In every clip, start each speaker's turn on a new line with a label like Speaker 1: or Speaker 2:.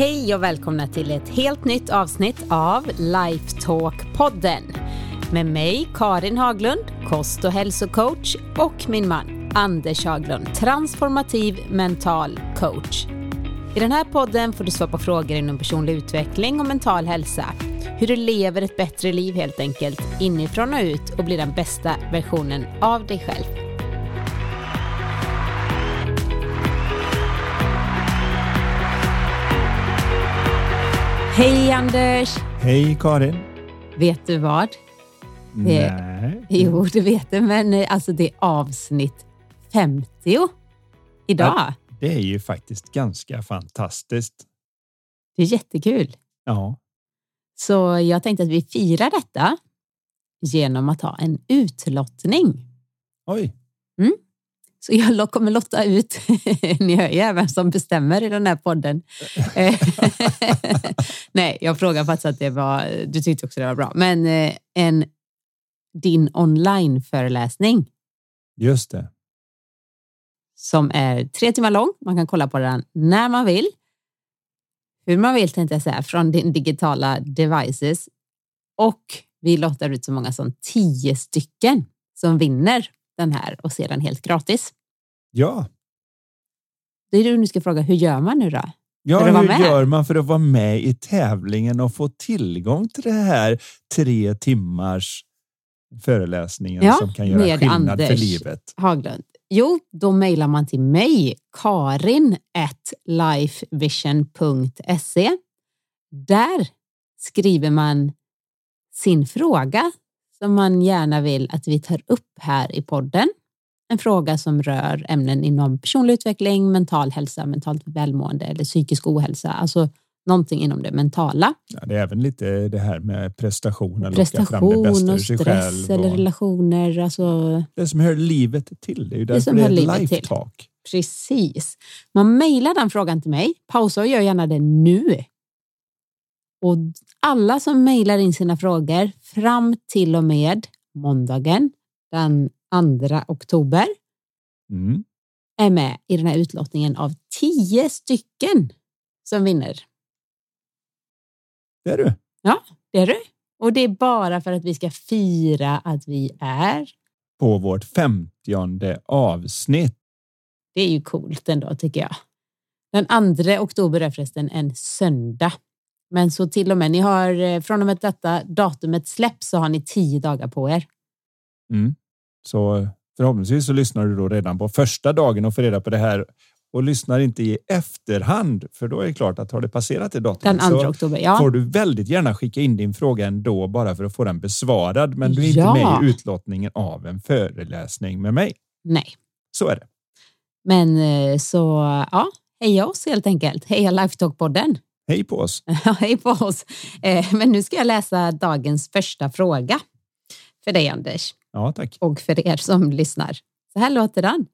Speaker 1: Hej och välkomna till ett helt nytt avsnitt av Lifetalk-podden. Med mig Karin Haglund, kost och hälsocoach och min man Anders Haglund, transformativ mental coach. I den här podden får du svara på frågor inom personlig utveckling och mental hälsa. Hur du lever ett bättre liv helt enkelt, inifrån och ut och blir den bästa versionen av dig själv. Hej Anders!
Speaker 2: Hej Karin!
Speaker 1: Vet du vad?
Speaker 2: Nej.
Speaker 1: Jo, det vet du, men eh, alltså det är avsnitt 50 idag. Ja,
Speaker 2: det är ju faktiskt ganska fantastiskt.
Speaker 1: Det är jättekul.
Speaker 2: Ja.
Speaker 1: Så jag tänkte att vi firar detta genom att ha en utlottning.
Speaker 2: Oj.
Speaker 1: Mm. Så jag kommer lotta ut, ni hör ju vem som bestämmer i den här podden. Nej, jag frågar faktiskt att det var, du tyckte också det var bra, men eh, en din online-föreläsning.
Speaker 2: Just det.
Speaker 1: Som är tre timmar lång. Man kan kolla på den när man vill. Hur man vill tänkte jag säga, från din digitala devices. Och vi lottar ut så många som tio stycken som vinner den här och ser den helt gratis.
Speaker 2: Ja.
Speaker 1: Det är du nu ska fråga, hur gör man nu då?
Speaker 2: Ja, hur med? gör man för att vara med i tävlingen och få tillgång till det här tre timmars föreläsningen ja, som kan göra skillnad Anders för livet?
Speaker 1: Haglund. Jo, då mejlar man till mig, karin lifevision.se. Där skriver man sin fråga som man gärna vill att vi tar upp här i podden. En fråga som rör ämnen inom personlig utveckling, mental hälsa, mentalt välmående eller psykisk ohälsa. Alltså någonting inom det mentala.
Speaker 2: Ja, det är även lite det här med prestationen.
Speaker 1: Prestation och stress eller relationer. Alltså,
Speaker 2: det som hör livet till. Det är ju därför det, det är ett life talk.
Speaker 1: Precis. Man mejlar den frågan till mig. Pausa och gör gärna det nu. Och alla som mejlar in sina frågor fram till och med måndagen den 2 oktober
Speaker 2: mm.
Speaker 1: är med i den här utlottningen av tio stycken som vinner.
Speaker 2: Det är du.
Speaker 1: Ja, det är du. Och det är bara för att vi ska fira att vi är
Speaker 2: på vårt femtionde avsnitt.
Speaker 1: Det är ju coolt ändå tycker jag. Den 2 oktober är förresten en söndag. Men så till och med, ni har eh, från och med detta datumet släpps så har ni tio dagar på er.
Speaker 2: Mm. Så förhoppningsvis så lyssnar du då redan på första dagen och får reda på det här och lyssnar inte i efterhand, för då är det klart att har det passerat det datumet
Speaker 1: så oktober, ja.
Speaker 2: får du väldigt gärna skicka in din fråga ändå bara för att få den besvarad. Men du är ja. inte med i utlottningen av en föreläsning med mig.
Speaker 1: Nej.
Speaker 2: Så är det.
Speaker 1: Men eh, så ja, heja oss helt enkelt. Heja Lifetalk-podden.
Speaker 2: Hej på oss.
Speaker 1: hej på oss. Eh, men nu ska jag läsa dagens första fråga för dig Anders.
Speaker 2: Ja, tack.
Speaker 1: Och för er som lyssnar. Så här låter den.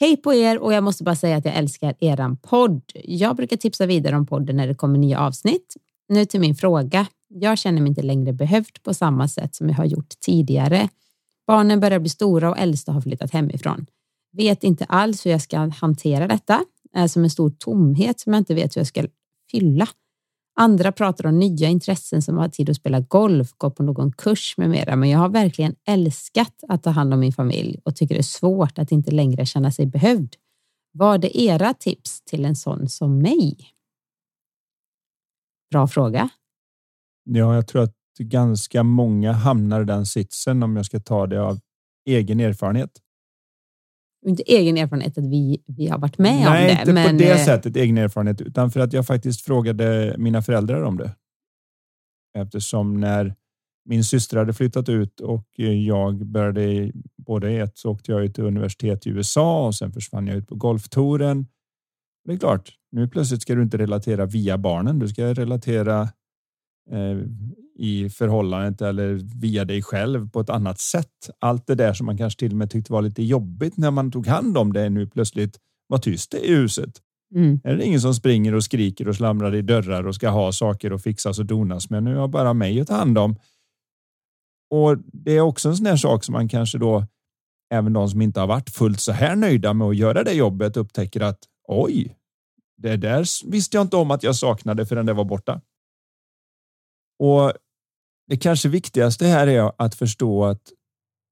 Speaker 1: Hej på er och jag måste bara säga att jag älskar eran podd. Jag brukar tipsa vidare om podden när det kommer nya avsnitt. Nu till min fråga. Jag känner mig inte längre behövd på samma sätt som jag har gjort tidigare. Barnen börjar bli stora och äldsta har flyttat hemifrån. Vet inte alls hur jag ska hantera detta. är som en stor tomhet som jag inte vet hur jag ska fylla. Andra pratar om nya intressen som att ha tid att spela golf, gå på någon kurs med mera, men jag har verkligen älskat att ta hand om min familj och tycker det är svårt att inte längre känna sig behövd. Vad är era tips till en sån som mig? Bra fråga.
Speaker 2: Ja, jag tror att ganska många hamnar i den sitsen om jag ska ta det av egen erfarenhet
Speaker 1: inte egen erfarenhet att vi, vi har varit med
Speaker 2: Nej,
Speaker 1: om det.
Speaker 2: Nej, inte
Speaker 1: men...
Speaker 2: på det eh, sättet egen erfarenhet, utan för att jag faktiskt frågade mina föräldrar om det. Eftersom när min syster hade flyttat ut och jag började både ett så åkte jag till universitet i USA och sen försvann jag ut på golftouren. Det är klart, nu plötsligt ska du inte relatera via barnen. Du ska relatera eh, i förhållandet eller via dig själv på ett annat sätt. Allt det där som man kanske till och med tyckte var lite jobbigt när man tog hand om det nu plötsligt var tyst i huset.
Speaker 1: Mm.
Speaker 2: Är det ingen som springer och skriker och slamrar i dörrar och ska ha saker och fixas och donas med. Nu har jag bara mig att ta hand om. Och det är också en sån här sak som man kanske då även de som inte har varit fullt så här nöjda med att göra det jobbet upptäcker att oj, det där visste jag inte om att jag saknade förrän det var borta. Och det kanske viktigaste här är att förstå att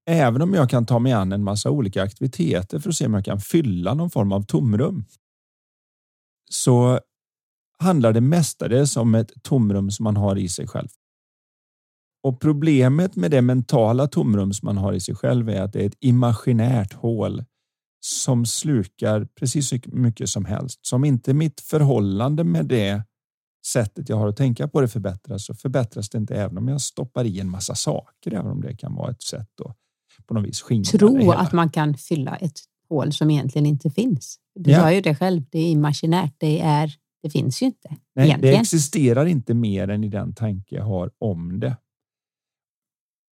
Speaker 2: även om jag kan ta mig an en massa olika aktiviteter för att se om jag kan fylla någon form av tomrum. Så handlar det mestadels om ett tomrum som man har i sig själv. Och problemet med det mentala tomrum som man har i sig själv är att det är ett imaginärt hål som slukar precis så mycket som helst. Så om inte mitt förhållande med det sättet jag har att tänka på det förbättras så förbättras det inte även om jag stoppar i en massa saker, även om det kan vara ett sätt att på något vis skingra
Speaker 1: Tro att man kan fylla ett hål som egentligen inte finns. Du ja. sa ju det själv, det är imaginärt, det, är, det finns ju inte.
Speaker 2: Nej, egentligen. det existerar inte mer än i den tanke jag har om det.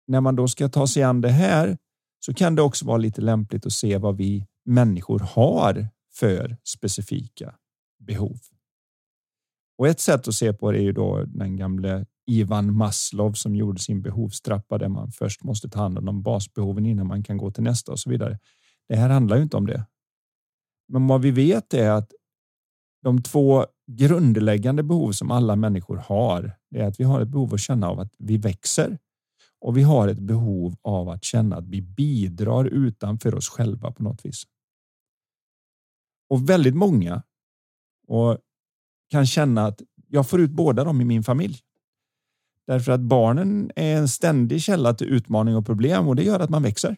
Speaker 2: När man då ska ta sig an det här så kan det också vara lite lämpligt att se vad vi människor har för specifika behov. Och ett sätt att se på det är ju då den gamle Ivan Maslow som gjorde sin behovstrappa där man först måste ta hand om de basbehoven innan man kan gå till nästa och så vidare. Det här handlar ju inte om det. Men vad vi vet är att de två grundläggande behov som alla människor har, det är att vi har ett behov att känna av att vi växer och vi har ett behov av att känna att vi bidrar utanför oss själva på något vis. Och väldigt många och kan känna att jag får ut båda dem i min familj. Därför att barnen är en ständig källa till utmaning och problem och det gör att man växer.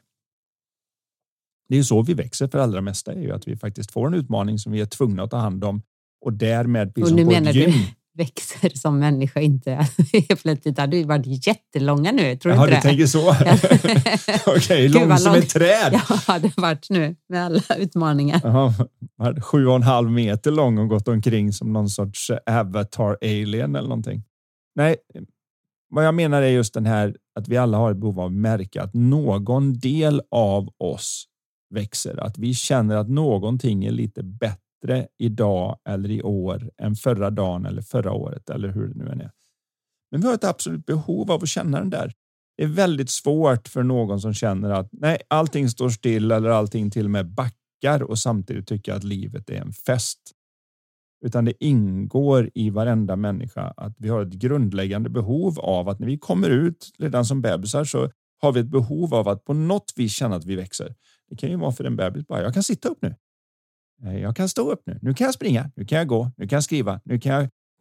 Speaker 2: Det är så vi växer för allra mesta är ju att vi faktiskt får en utmaning som vi är tvungna att ta hand om och därmed
Speaker 1: blir och som nu på menar ett gym. Du växer som människa, inte plötsligt har du varit jättelånga nu. Tror du
Speaker 2: Jaha,
Speaker 1: inte
Speaker 2: du tänker så? Okej, okay, lång som lång. ett träd.
Speaker 1: Ja, det har varit nu med alla utmaningar.
Speaker 2: Jaha, sju och en halv meter lång och gått omkring som någon sorts avatar alien eller någonting. Nej, vad jag menar är just den här att vi alla har ett behov av att märka att någon del av oss växer, att vi känner att någonting är lite bättre idag eller i år än förra dagen eller förra året eller hur det nu än är. Men vi har ett absolut behov av att känna den där. Det är väldigt svårt för någon som känner att nej, allting står still eller allting till och med backar och samtidigt tycker att livet är en fest utan det ingår i varenda människa att vi har ett grundläggande behov av att när vi kommer ut redan som bebisar så har vi ett behov av att på något vis känna att vi växer. Det kan ju vara för en bebis bara, jag kan sitta upp nu. Eh, jag kan stå upp nu. Nu kan jag springa. Nu kan jag gå. Nu kan jag skriva. Nu kan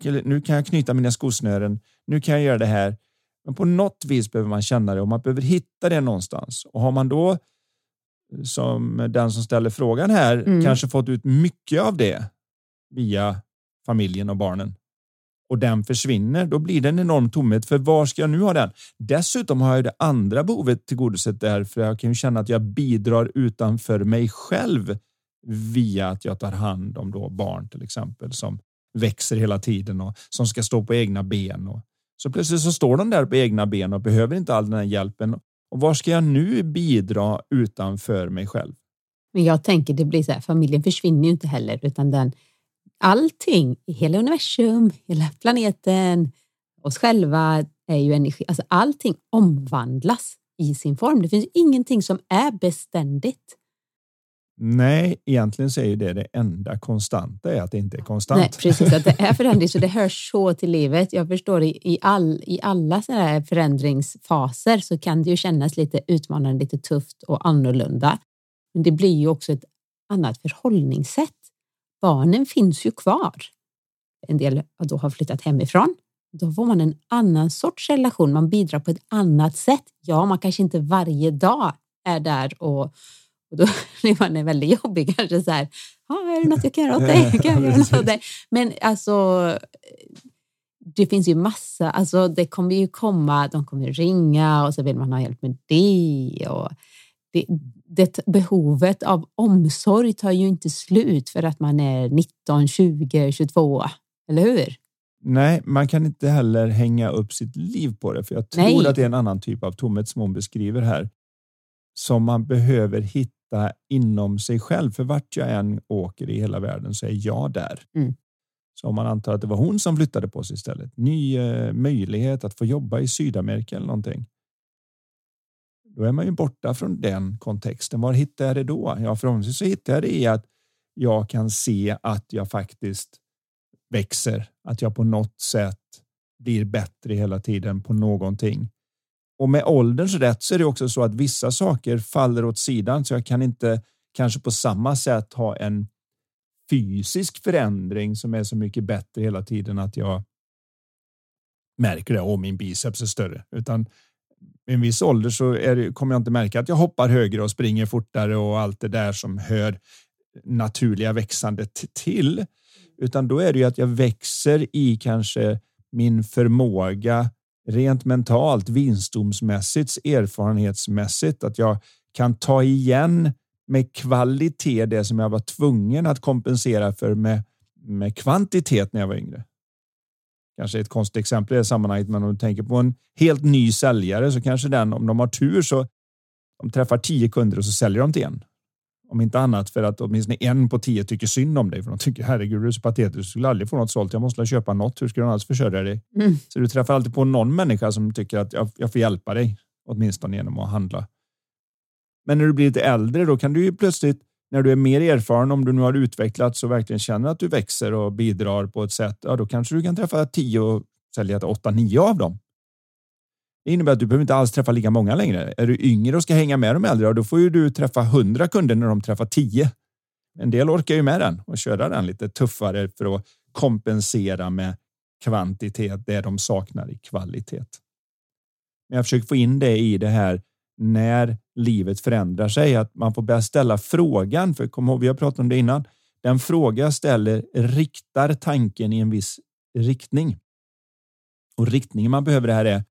Speaker 2: jag, nu kan jag knyta mina skosnören. Nu kan jag göra det här. Men på något vis behöver man känna det och man behöver hitta det någonstans. Och har man då som den som ställer frågan här mm. kanske fått ut mycket av det via familjen och barnen och den försvinner, då blir det en enorm tomhet. För var ska jag nu ha den? Dessutom har jag det andra behovet tillgodosett där, för jag kan ju känna att jag bidrar utanför mig själv via att jag tar hand om då barn till exempel som växer hela tiden och som ska stå på egna ben. Och så plötsligt så står de där på egna ben och behöver inte all den här hjälpen. Och var ska jag nu bidra utanför mig själv?
Speaker 1: Men jag tänker det blir så här, familjen försvinner ju inte heller utan den allting i hela universum, hela planeten, oss själva är ju energi. Alltså allting omvandlas i sin form. Det finns ingenting som är beständigt.
Speaker 2: Nej, egentligen så är det det enda konstanta är att det inte är konstant.
Speaker 1: Nej, precis, att det är förändring, så det hör så till livet. Jag förstår i, all, i alla sådana här förändringsfaser så kan det ju kännas lite utmanande, lite tufft och annorlunda. Men det blir ju också ett annat förhållningssätt barnen finns ju kvar. En del då har flyttat hemifrån. Då får man en annan sorts relation. Man bidrar på ett annat sätt. Ja, man kanske inte varje dag är där och, och då blir man väldigt jobbig. Kanske så här, ah, är det något jag kan göra åt dig? Kan jag göra något åt dig? Men alltså, det finns ju massa, alltså det kommer ju komma, de kommer ringa och så vill man ha hjälp med det. Och det, det behovet av omsorg tar ju inte slut för att man är 19, 20, 22, eller hur?
Speaker 2: Nej, man kan inte heller hänga upp sitt liv på det, för jag tror Nej. att det är en annan typ av tomhet som hon beskriver här som man behöver hitta inom sig själv. För vart jag än åker i hela världen så är jag där. Mm. Så om man antar att det var hon som flyttade på sig istället, ny eh, möjlighet att få jobba i Sydamerika eller någonting. Då är man ju borta från den kontexten. Var hittar jag det då? Ja, förhoppningsvis så hittar jag det i att jag kan se att jag faktiskt växer, att jag på något sätt blir bättre hela tiden på någonting. Och med ålderns rätt så är det också så att vissa saker faller åt sidan så jag kan inte kanske på samma sätt ha en fysisk förändring som är så mycket bättre hela tiden att jag märker det. Och min biceps är större, utan med en viss ålder så det, kommer jag inte märka att jag hoppar högre och springer fortare och allt det där som hör naturliga växandet till. Utan då är det ju att jag växer i kanske min förmåga rent mentalt, vinstdomsmässigt, erfarenhetsmässigt, att jag kan ta igen med kvalitet det som jag var tvungen att kompensera för med, med kvantitet när jag var yngre. Kanske ett konstigt exempel i det sammanhanget, men om du tänker på en helt ny säljare så kanske den, om de har tur, så de träffar tio kunder och så säljer de till en. Om inte annat för att åtminstone en på tio tycker synd om dig. För de tycker herregud, du är så patetisk. Du skulle aldrig få något sålt. Jag måste köpa något. Hur ska du annars försörja dig? Mm. Så du träffar alltid på någon människa som tycker att jag, jag får hjälpa dig. Åtminstone genom att handla. Men när du blir lite äldre, då kan du ju plötsligt när du är mer erfaren, om du nu har utvecklats och verkligen känner att du växer och bidrar på ett sätt, ja, då kanske du kan träffa tio och sälja åtta, nio av dem. Det innebär att du behöver inte alls träffa lika många längre. Är du yngre och ska hänga med de äldre, då får ju du träffa hundra kunder när de träffar tio. En del orkar ju med den och köra den lite tuffare för att kompensera med kvantitet det de saknar i kvalitet. Men jag försöker få in det i det här när livet förändrar sig, att man får börja ställa frågan. För kom ihåg, vi har pratat om det innan. Den fråga jag ställer riktar tanken i en viss riktning. Och riktningen man behöver det här är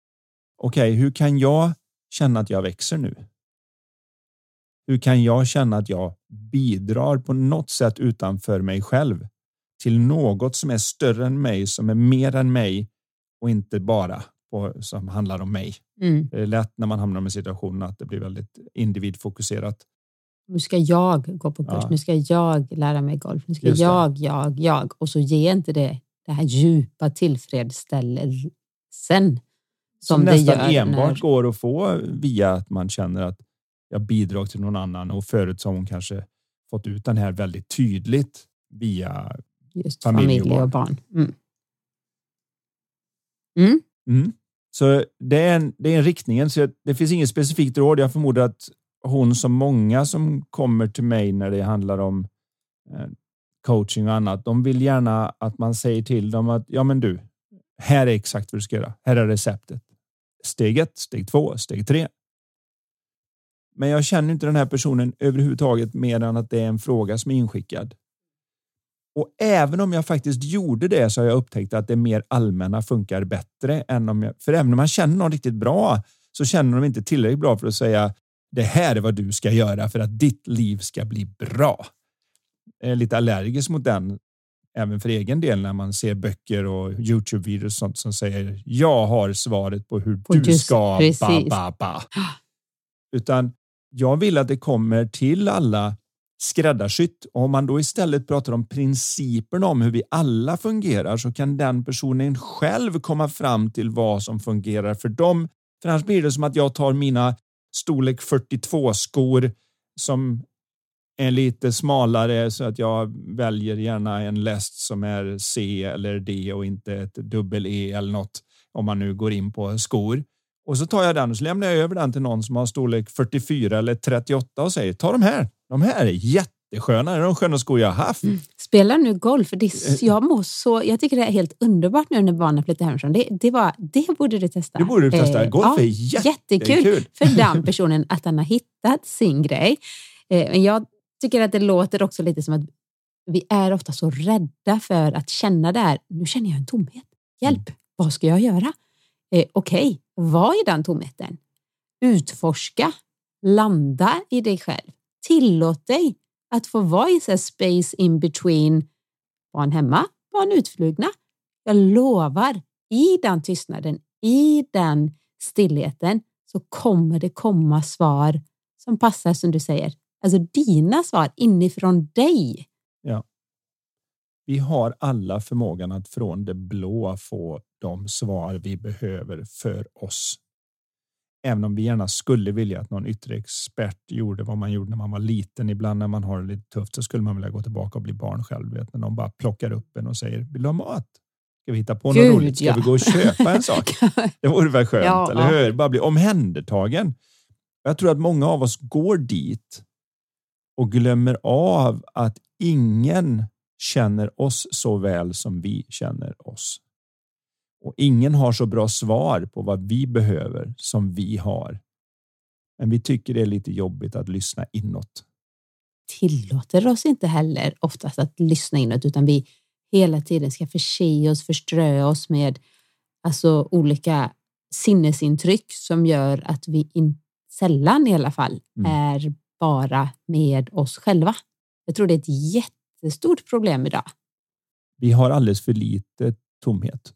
Speaker 2: okej, okay, hur kan jag känna att jag växer nu? Hur kan jag känna att jag bidrar på något sätt utanför mig själv till något som är större än mig, som är mer än mig och inte bara på, som handlar om mig. Mm. Det är lätt när man hamnar i situationen att det blir väldigt individfokuserat.
Speaker 1: Nu ska jag gå på kurs, ja. nu ska jag lära mig golf, nu ska jag, jag, jag och så ger inte det den här djupa tillfredsställelsen som,
Speaker 2: som nästan enbart när... går att få via att man känner att jag bidrar till någon annan och förut så har hon kanske fått ut den här väldigt tydligt via
Speaker 1: Just familj, och barn. Och barn. Mm.
Speaker 2: Mm. Mm. Så det är, en, det är en riktningen. Så det finns inget specifikt råd. Jag förmodar att hon som många som kommer till mig när det handlar om eh, coaching och annat, de vill gärna att man säger till dem att ja, men du, här är exakt vad du ska göra. Här är receptet. Steg ett, steg två, steg tre. Men jag känner inte den här personen överhuvudtaget mer än att det är en fråga som är inskickad. Och även om jag faktiskt gjorde det så har jag upptäckt att det mer allmänna funkar bättre än om jag, för även om man känner någon riktigt bra så känner de inte tillräckligt bra för att säga det här är vad du ska göra för att ditt liv ska bli bra. Jag är lite allergisk mot den även för egen del när man ser böcker och Youtube-videos sånt som säger jag har svaret på hur du just, ska ba, ba, ba. Utan jag vill att det kommer till alla skräddarsytt. Och om man då istället pratar om principerna om hur vi alla fungerar så kan den personen själv komma fram till vad som fungerar för dem. För annars blir det som att jag tar mina storlek 42 skor som är lite smalare så att jag väljer gärna en läst som är C eller D och inte ett dubbel E eller något om man nu går in på skor. Och så tar jag den och så lämnar jag över den till någon som har storlek 44 eller 38 och säger ta de här. De här är jättesköna. Det är de sköna skor jag har haft. Mm.
Speaker 1: Spelar nu golf? Det är, jag, mår så, jag tycker det är helt underbart nu när barnen flyttar hemifrån. Det, det, var, det borde du testa.
Speaker 2: Det borde du testa. Eh, golf ja, är jättekul. jättekul
Speaker 1: för den personen att han har hittat sin grej. Eh, jag tycker att det låter också lite som att vi är ofta så rädda för att känna det här. Nu känner jag en tomhet. Hjälp, mm. vad ska jag göra? Eh, Okej, okay. var i den tomheten. Utforska, landa i dig själv. Tillåt dig att få vara i så space in between barn hemma, barn utflugna. Jag lovar, i den tystnaden, i den stillheten så kommer det komma svar som passar som du säger. Alltså dina svar inifrån dig.
Speaker 2: Ja. Vi har alla förmågan att från det blå få de svar vi behöver för oss. Även om vi gärna skulle vilja att någon yttre expert gjorde vad man gjorde när man var liten. Ibland när man har det lite tufft så skulle man vilja gå tillbaka och bli barn själv. Vet, när de bara plockar upp en och säger vill du ha mat? Ska vi hitta på något roligt? Ska
Speaker 1: ja.
Speaker 2: vi gå och köpa en sak? Det vore väl skönt,
Speaker 1: Ja,
Speaker 2: eller hur? Bara bli omhändertagen. Jag tror att många av oss går dit och glömmer av att ingen känner oss så väl som vi känner oss. Och ingen har så bra svar på vad vi behöver som vi har. Men vi tycker det är lite jobbigt att lyssna inåt.
Speaker 1: tillåter oss inte heller oftast att lyssna inåt, utan vi hela tiden ska förse oss, förströ oss med alltså, olika sinnesintryck som gör att vi in, sällan i alla fall
Speaker 2: Mm.
Speaker 1: är bara med oss själva. Jag tror det är ett jättestort problem idag.
Speaker 2: Vi har alldeles för lite tomhet.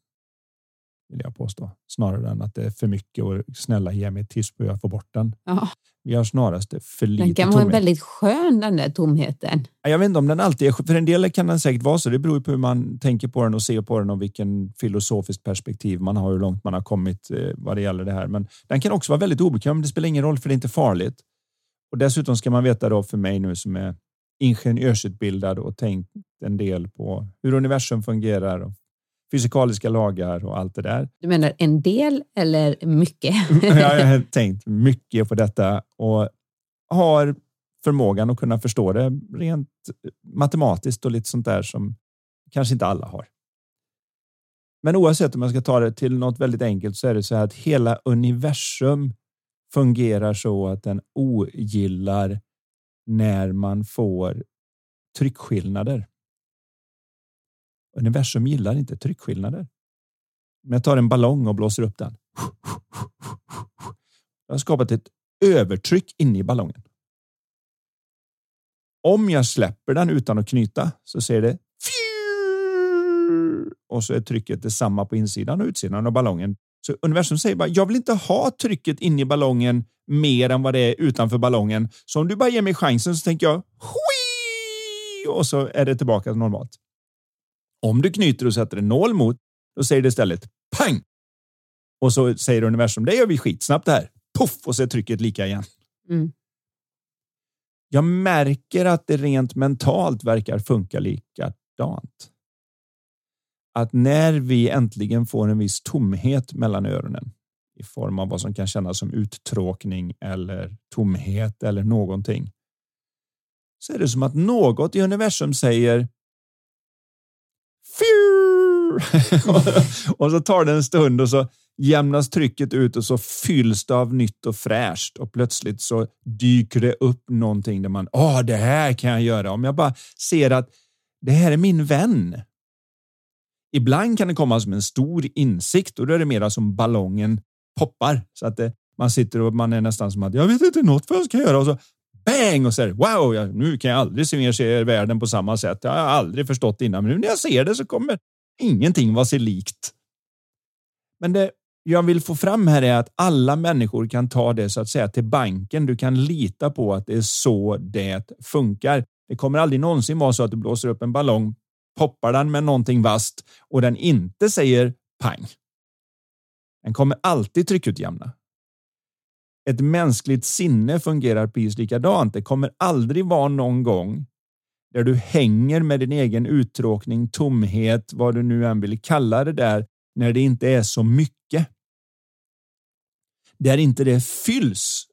Speaker 2: Vill jag påstå. Snarare än att det är för mycket och snälla ge mig tips på hur jag får bort den.
Speaker 1: Ja,
Speaker 2: Vi har snarast för lite
Speaker 1: den kan vara
Speaker 2: tomhet.
Speaker 1: väldigt skön den där tomheten.
Speaker 2: Jag vet inte om den alltid är För en del kan den säkert vara så. Det beror på hur man tänker på den och ser på den och vilken filosofiskt perspektiv man har, hur långt man har kommit eh, vad det gäller det här. Men den kan också vara väldigt obekväm. Det spelar ingen roll för det är inte farligt. Och dessutom ska man veta då för mig nu som är ingenjörsutbildad och tänkt en del på hur universum fungerar och fysikaliska lagar och allt det där.
Speaker 1: Du menar en del eller mycket?
Speaker 2: Jag har tänkt mycket på detta och har förmågan att kunna förstå det rent matematiskt och lite sånt där som kanske inte alla har. Men oavsett om jag ska ta det till något väldigt enkelt så är det så här att hela universum fungerar så att den ogillar när man får tryckskillnader. Universum gillar inte tryckskillnader. Om jag tar en ballong och blåser upp den. Jag har skapat ett övertryck inne i ballongen. Om jag släpper den utan att knyta så ser det och så är trycket detsamma på insidan och utsidan av ballongen. Så universum säger bara, jag vill inte ha trycket inne i ballongen mer än vad det är utanför ballongen. Så om du bara ger mig chansen så tänker jag Hui! och så är det tillbaka till normalt. Om du knyter och sätter en nål mot, då säger det istället pang! Och så säger universum, det gör vi skitsnabbt det här. Puff! Och så är trycket lika igen.
Speaker 1: Mm.
Speaker 2: Jag märker att det rent mentalt verkar funka likadant. Att när vi äntligen får en viss tomhet mellan öronen i form av vad som kan kännas som uttråkning eller tomhet eller någonting. Så är det som att något i universum säger och så tar det en stund och så jämnas trycket ut och så fylls det av nytt och fräscht och plötsligt så dyker det upp någonting där man, ja, det här kan jag göra. Om jag bara ser att det här är min vän. Ibland kan det komma som en stor insikt och då är det mera som ballongen poppar så att det, man sitter och man är nästan som att jag vet inte något vad jag ska göra och så bang och så är det, wow, jag, nu kan jag aldrig se mer se världen på samma sätt. Jag har aldrig förstått innan, men nu när jag ser det så kommer ingenting vara sig likt. Men det jag vill få fram här är att alla människor kan ta det så att säga till banken. Du kan lita på att det är så det funkar. Det kommer aldrig någonsin vara så att du blåser upp en ballong, poppar den med någonting vasst och den inte säger pang. Den kommer alltid tryckutjämna. Ett mänskligt sinne fungerar precis likadant. Det kommer aldrig vara någon gång där du hänger med din egen uttråkning, tomhet, vad du nu än vill kalla det där, när det inte är så mycket. Där inte det fylls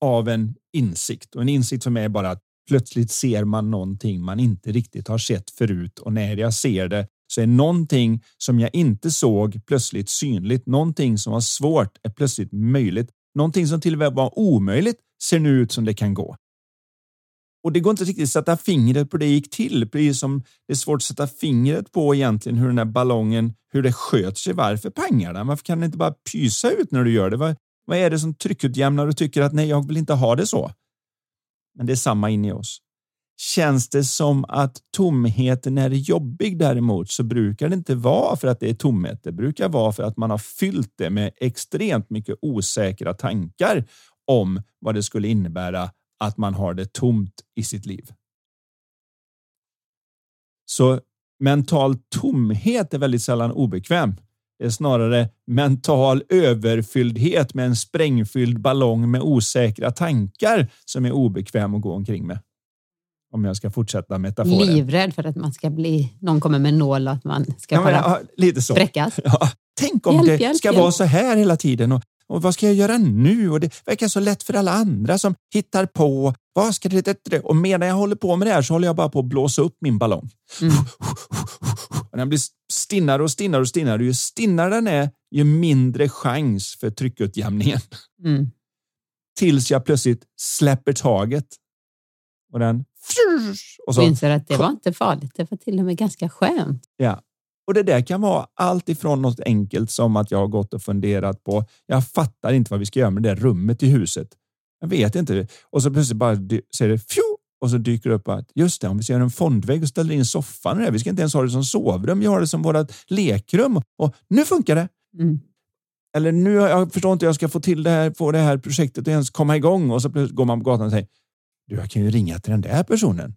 Speaker 2: av en insikt och en insikt för mig är bara att plötsligt ser man någonting man inte riktigt har sett förut och när jag ser det så är någonting som jag inte såg plötsligt synligt. Någonting som var svårt är plötsligt möjligt. Någonting som till och med var omöjligt ser nu ut som det kan gå. Och det går inte riktigt att sätta fingret på det gick till, precis som det är svårt att sätta fingret på egentligen hur den här ballongen, hur det sköter sig. Varför pangar den? Varför kan den inte bara pysa ut när du gör det? Vad, vad är det som tryckutjämnar och tycker att nej, jag vill inte ha det så? Men det är samma in i oss. Känns det som att tomheten är jobbig däremot så brukar det inte vara för att det är tomhet. Det brukar vara för att man har fyllt det med extremt mycket osäkra tankar om vad det skulle innebära att man har det tomt i sitt liv. Så mental tomhet är väldigt sällan obekväm. Är snarare mental överfylldhet med en sprängfylld ballong med osäkra tankar som är obekväm att gå omkring med. Om jag ska fortsätta metaforen.
Speaker 1: Livrädd för att man ska bli, någon kommer med nål och att man ska
Speaker 2: Ja, men,
Speaker 1: bara
Speaker 2: ja, lite så.
Speaker 1: spräckas.
Speaker 2: Ja, tänk om
Speaker 1: Hjälp,
Speaker 2: det
Speaker 1: hjälp,
Speaker 2: ska
Speaker 1: hjälp.
Speaker 2: vara så här hela tiden. Och, och vad ska jag göra nu? Och det verkar så lätt för alla andra som hittar på. Vad ska det, det, det? Och medan jag håller på med det här så håller jag bara på att blåsa upp min ballong.
Speaker 1: Mm.
Speaker 2: Och den blir stinnare och stinnare och stinnare. Ju stinnare den är, ju mindre chans för tryckutjämningen.
Speaker 1: Mm.
Speaker 2: Tills jag plötsligt släpper taget. Och den... Och så,
Speaker 1: inser att det var inte farligt. Det var till och med ganska skönt.
Speaker 2: Ja. Och det där kan vara allt ifrån något enkelt som att jag har gått och funderat på. Jag fattar inte vad vi ska göra med det rummet i huset. Jag vet inte. Och så plötsligt bara säger det fju och så dyker det upp att just det, om vi göra en fondvägg och ställer in soffan det, vi ska inte ens ha det som sovrum, vi har det som vårt lekrum och nu funkar det.
Speaker 1: Mm.
Speaker 2: Eller nu, jag förstår inte hur jag ska få till det här, få det här projektet att ens komma igång och så plötsligt går man på gatan och säger du, jag kan ju ringa till den där personen.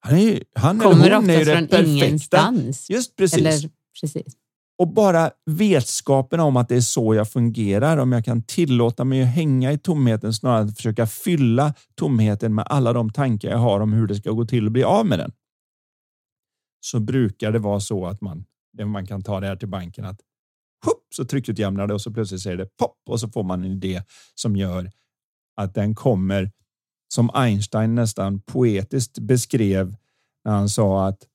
Speaker 2: Han, är ju, han
Speaker 1: Kommer
Speaker 2: eller hon är ju det
Speaker 1: från
Speaker 2: perfekta.
Speaker 1: ingenstans.
Speaker 2: Just precis.
Speaker 1: Eller, precis.
Speaker 2: Och bara vetskapen om att det är så jag fungerar, om jag kan tillåta mig att hänga i tomheten snarare än att försöka fylla tomheten med alla de tankar jag har om hur det ska gå till att bli av med den. Så brukar det vara så att man, man kan ta det här till banken att hopp, så tryckutjämnar det och så plötsligt säger det pop och så får man en idé som gör att den kommer som Einstein nästan poetiskt beskrev när han sa att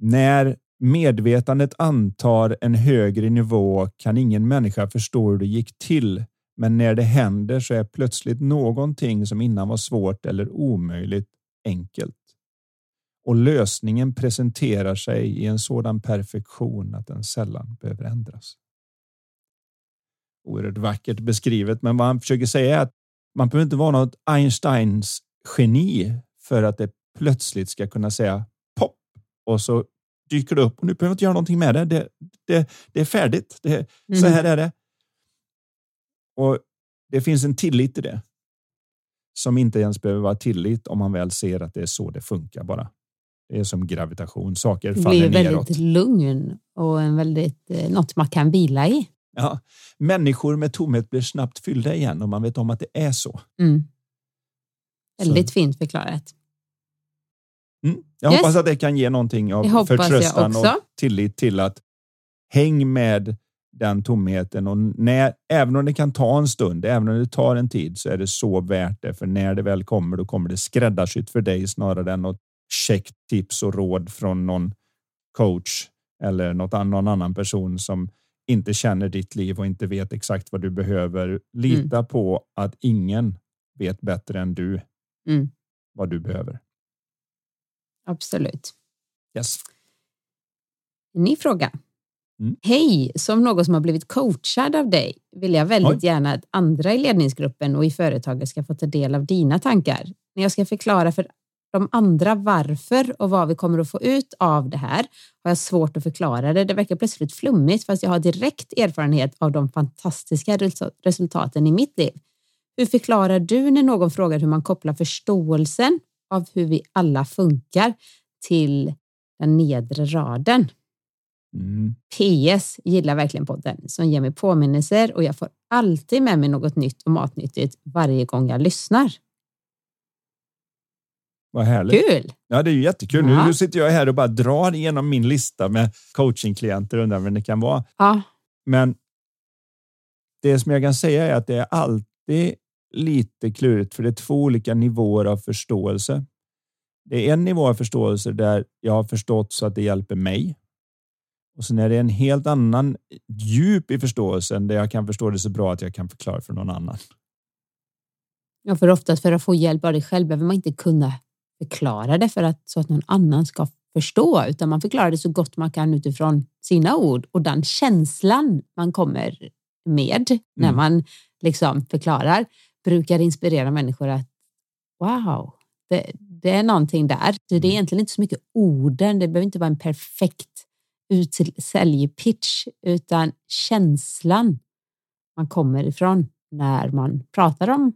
Speaker 2: när medvetandet antar en högre nivå kan ingen människa förstå hur det gick till. Men när det händer så är plötsligt någonting som innan var svårt eller omöjligt enkelt. Och lösningen presenterar sig i en sådan perfektion att den sällan behöver ändras. Oerhört vackert beskrivet, men vad han försöker säga är att man behöver inte vara något Einsteins geni för att det plötsligt ska kunna säga pop och så dyker det upp och nu behöver inte göra någonting med det. Det, det, det är färdigt. Det, Så
Speaker 1: Mm.
Speaker 2: här är det. Och det finns en tillit i det. Som inte ens behöver vara tillit om man väl ser att det är så det funkar bara. Det är som gravitation. Saker
Speaker 1: Det
Speaker 2: faller
Speaker 1: blir
Speaker 2: neråt.
Speaker 1: väldigt lugn och en väldigt, eh, något man kan vila i.
Speaker 2: Ja. Människor med tomhet blir snabbt fyllda igen och man vet om att det är så.
Speaker 1: Mm. Väldigt
Speaker 2: Så.
Speaker 1: fint förklarat.
Speaker 2: Mm. Jag
Speaker 1: Yes.
Speaker 2: hoppas att det kan ge någonting av förtröstan och tillit till att häng med den tomheten och när, även om det kan ta en stund, även om det tar en tid så är det så värt det. För när det väl kommer, då kommer det skräddarsytt för dig snarare än något käckt tips och råd från någon coach eller något, an- någon annan person som inte känner ditt liv och inte vet exakt vad du behöver. Lita på att ingen vet bättre än du
Speaker 1: Mm.
Speaker 2: vad du behöver.
Speaker 1: Absolut.
Speaker 2: Yes.
Speaker 1: Ny fråga.
Speaker 2: Mm.
Speaker 1: Hej! Som någon som har blivit coachad av dig vill jag väldigt
Speaker 2: Oj.
Speaker 1: gärna att andra i ledningsgruppen och i företaget ska få ta del av dina tankar. När jag ska förklara för de andra varför och vad vi kommer att få ut av det här har jag svårt att förklara det. Det verkar plötsligt flummigt fast jag har direkt erfarenhet av de fantastiska resu- resultaten i mitt liv. Hur förklarar du när någon frågar hur man kopplar förståelsen av hur vi alla funkar till den nedre raden?
Speaker 2: Mm.
Speaker 1: PS gillar verkligen podden som ger mig påminnelser och jag får alltid med mig något nytt och matnyttigt varje gång jag lyssnar.
Speaker 2: Vad härligt.
Speaker 1: Kul!
Speaker 2: Ja, det är ju jättekul. Nu,
Speaker 1: Ja.
Speaker 2: nu sitter jag här och bara drar igenom min lista med coachingklienter och undrar vem det kan vara.
Speaker 1: Ja,
Speaker 2: Men det som jag kan säga är att det är alltid lite klurigt för det är två olika nivåer av förståelse. Det är en nivå av förståelse där jag har förstått så att det hjälper mig. Och sen är det en helt annan djup i förståelsen där jag kan förstå det så bra att jag kan förklara för någon annan.
Speaker 1: Ja, för oftast för att få hjälp av dig själv behöver man inte kunna förklara det för att, så att någon annan ska förstå, utan man förklarar det så gott man kan utifrån sina ord och den känslan man kommer med när
Speaker 2: Mm.
Speaker 1: man liksom förklarar brukar inspirera människor att wow, det, det är någonting där. Det är
Speaker 2: Mm.
Speaker 1: egentligen inte så mycket orden, det behöver inte vara en perfekt utsäljpitch, utan känslan man kommer ifrån när man pratar om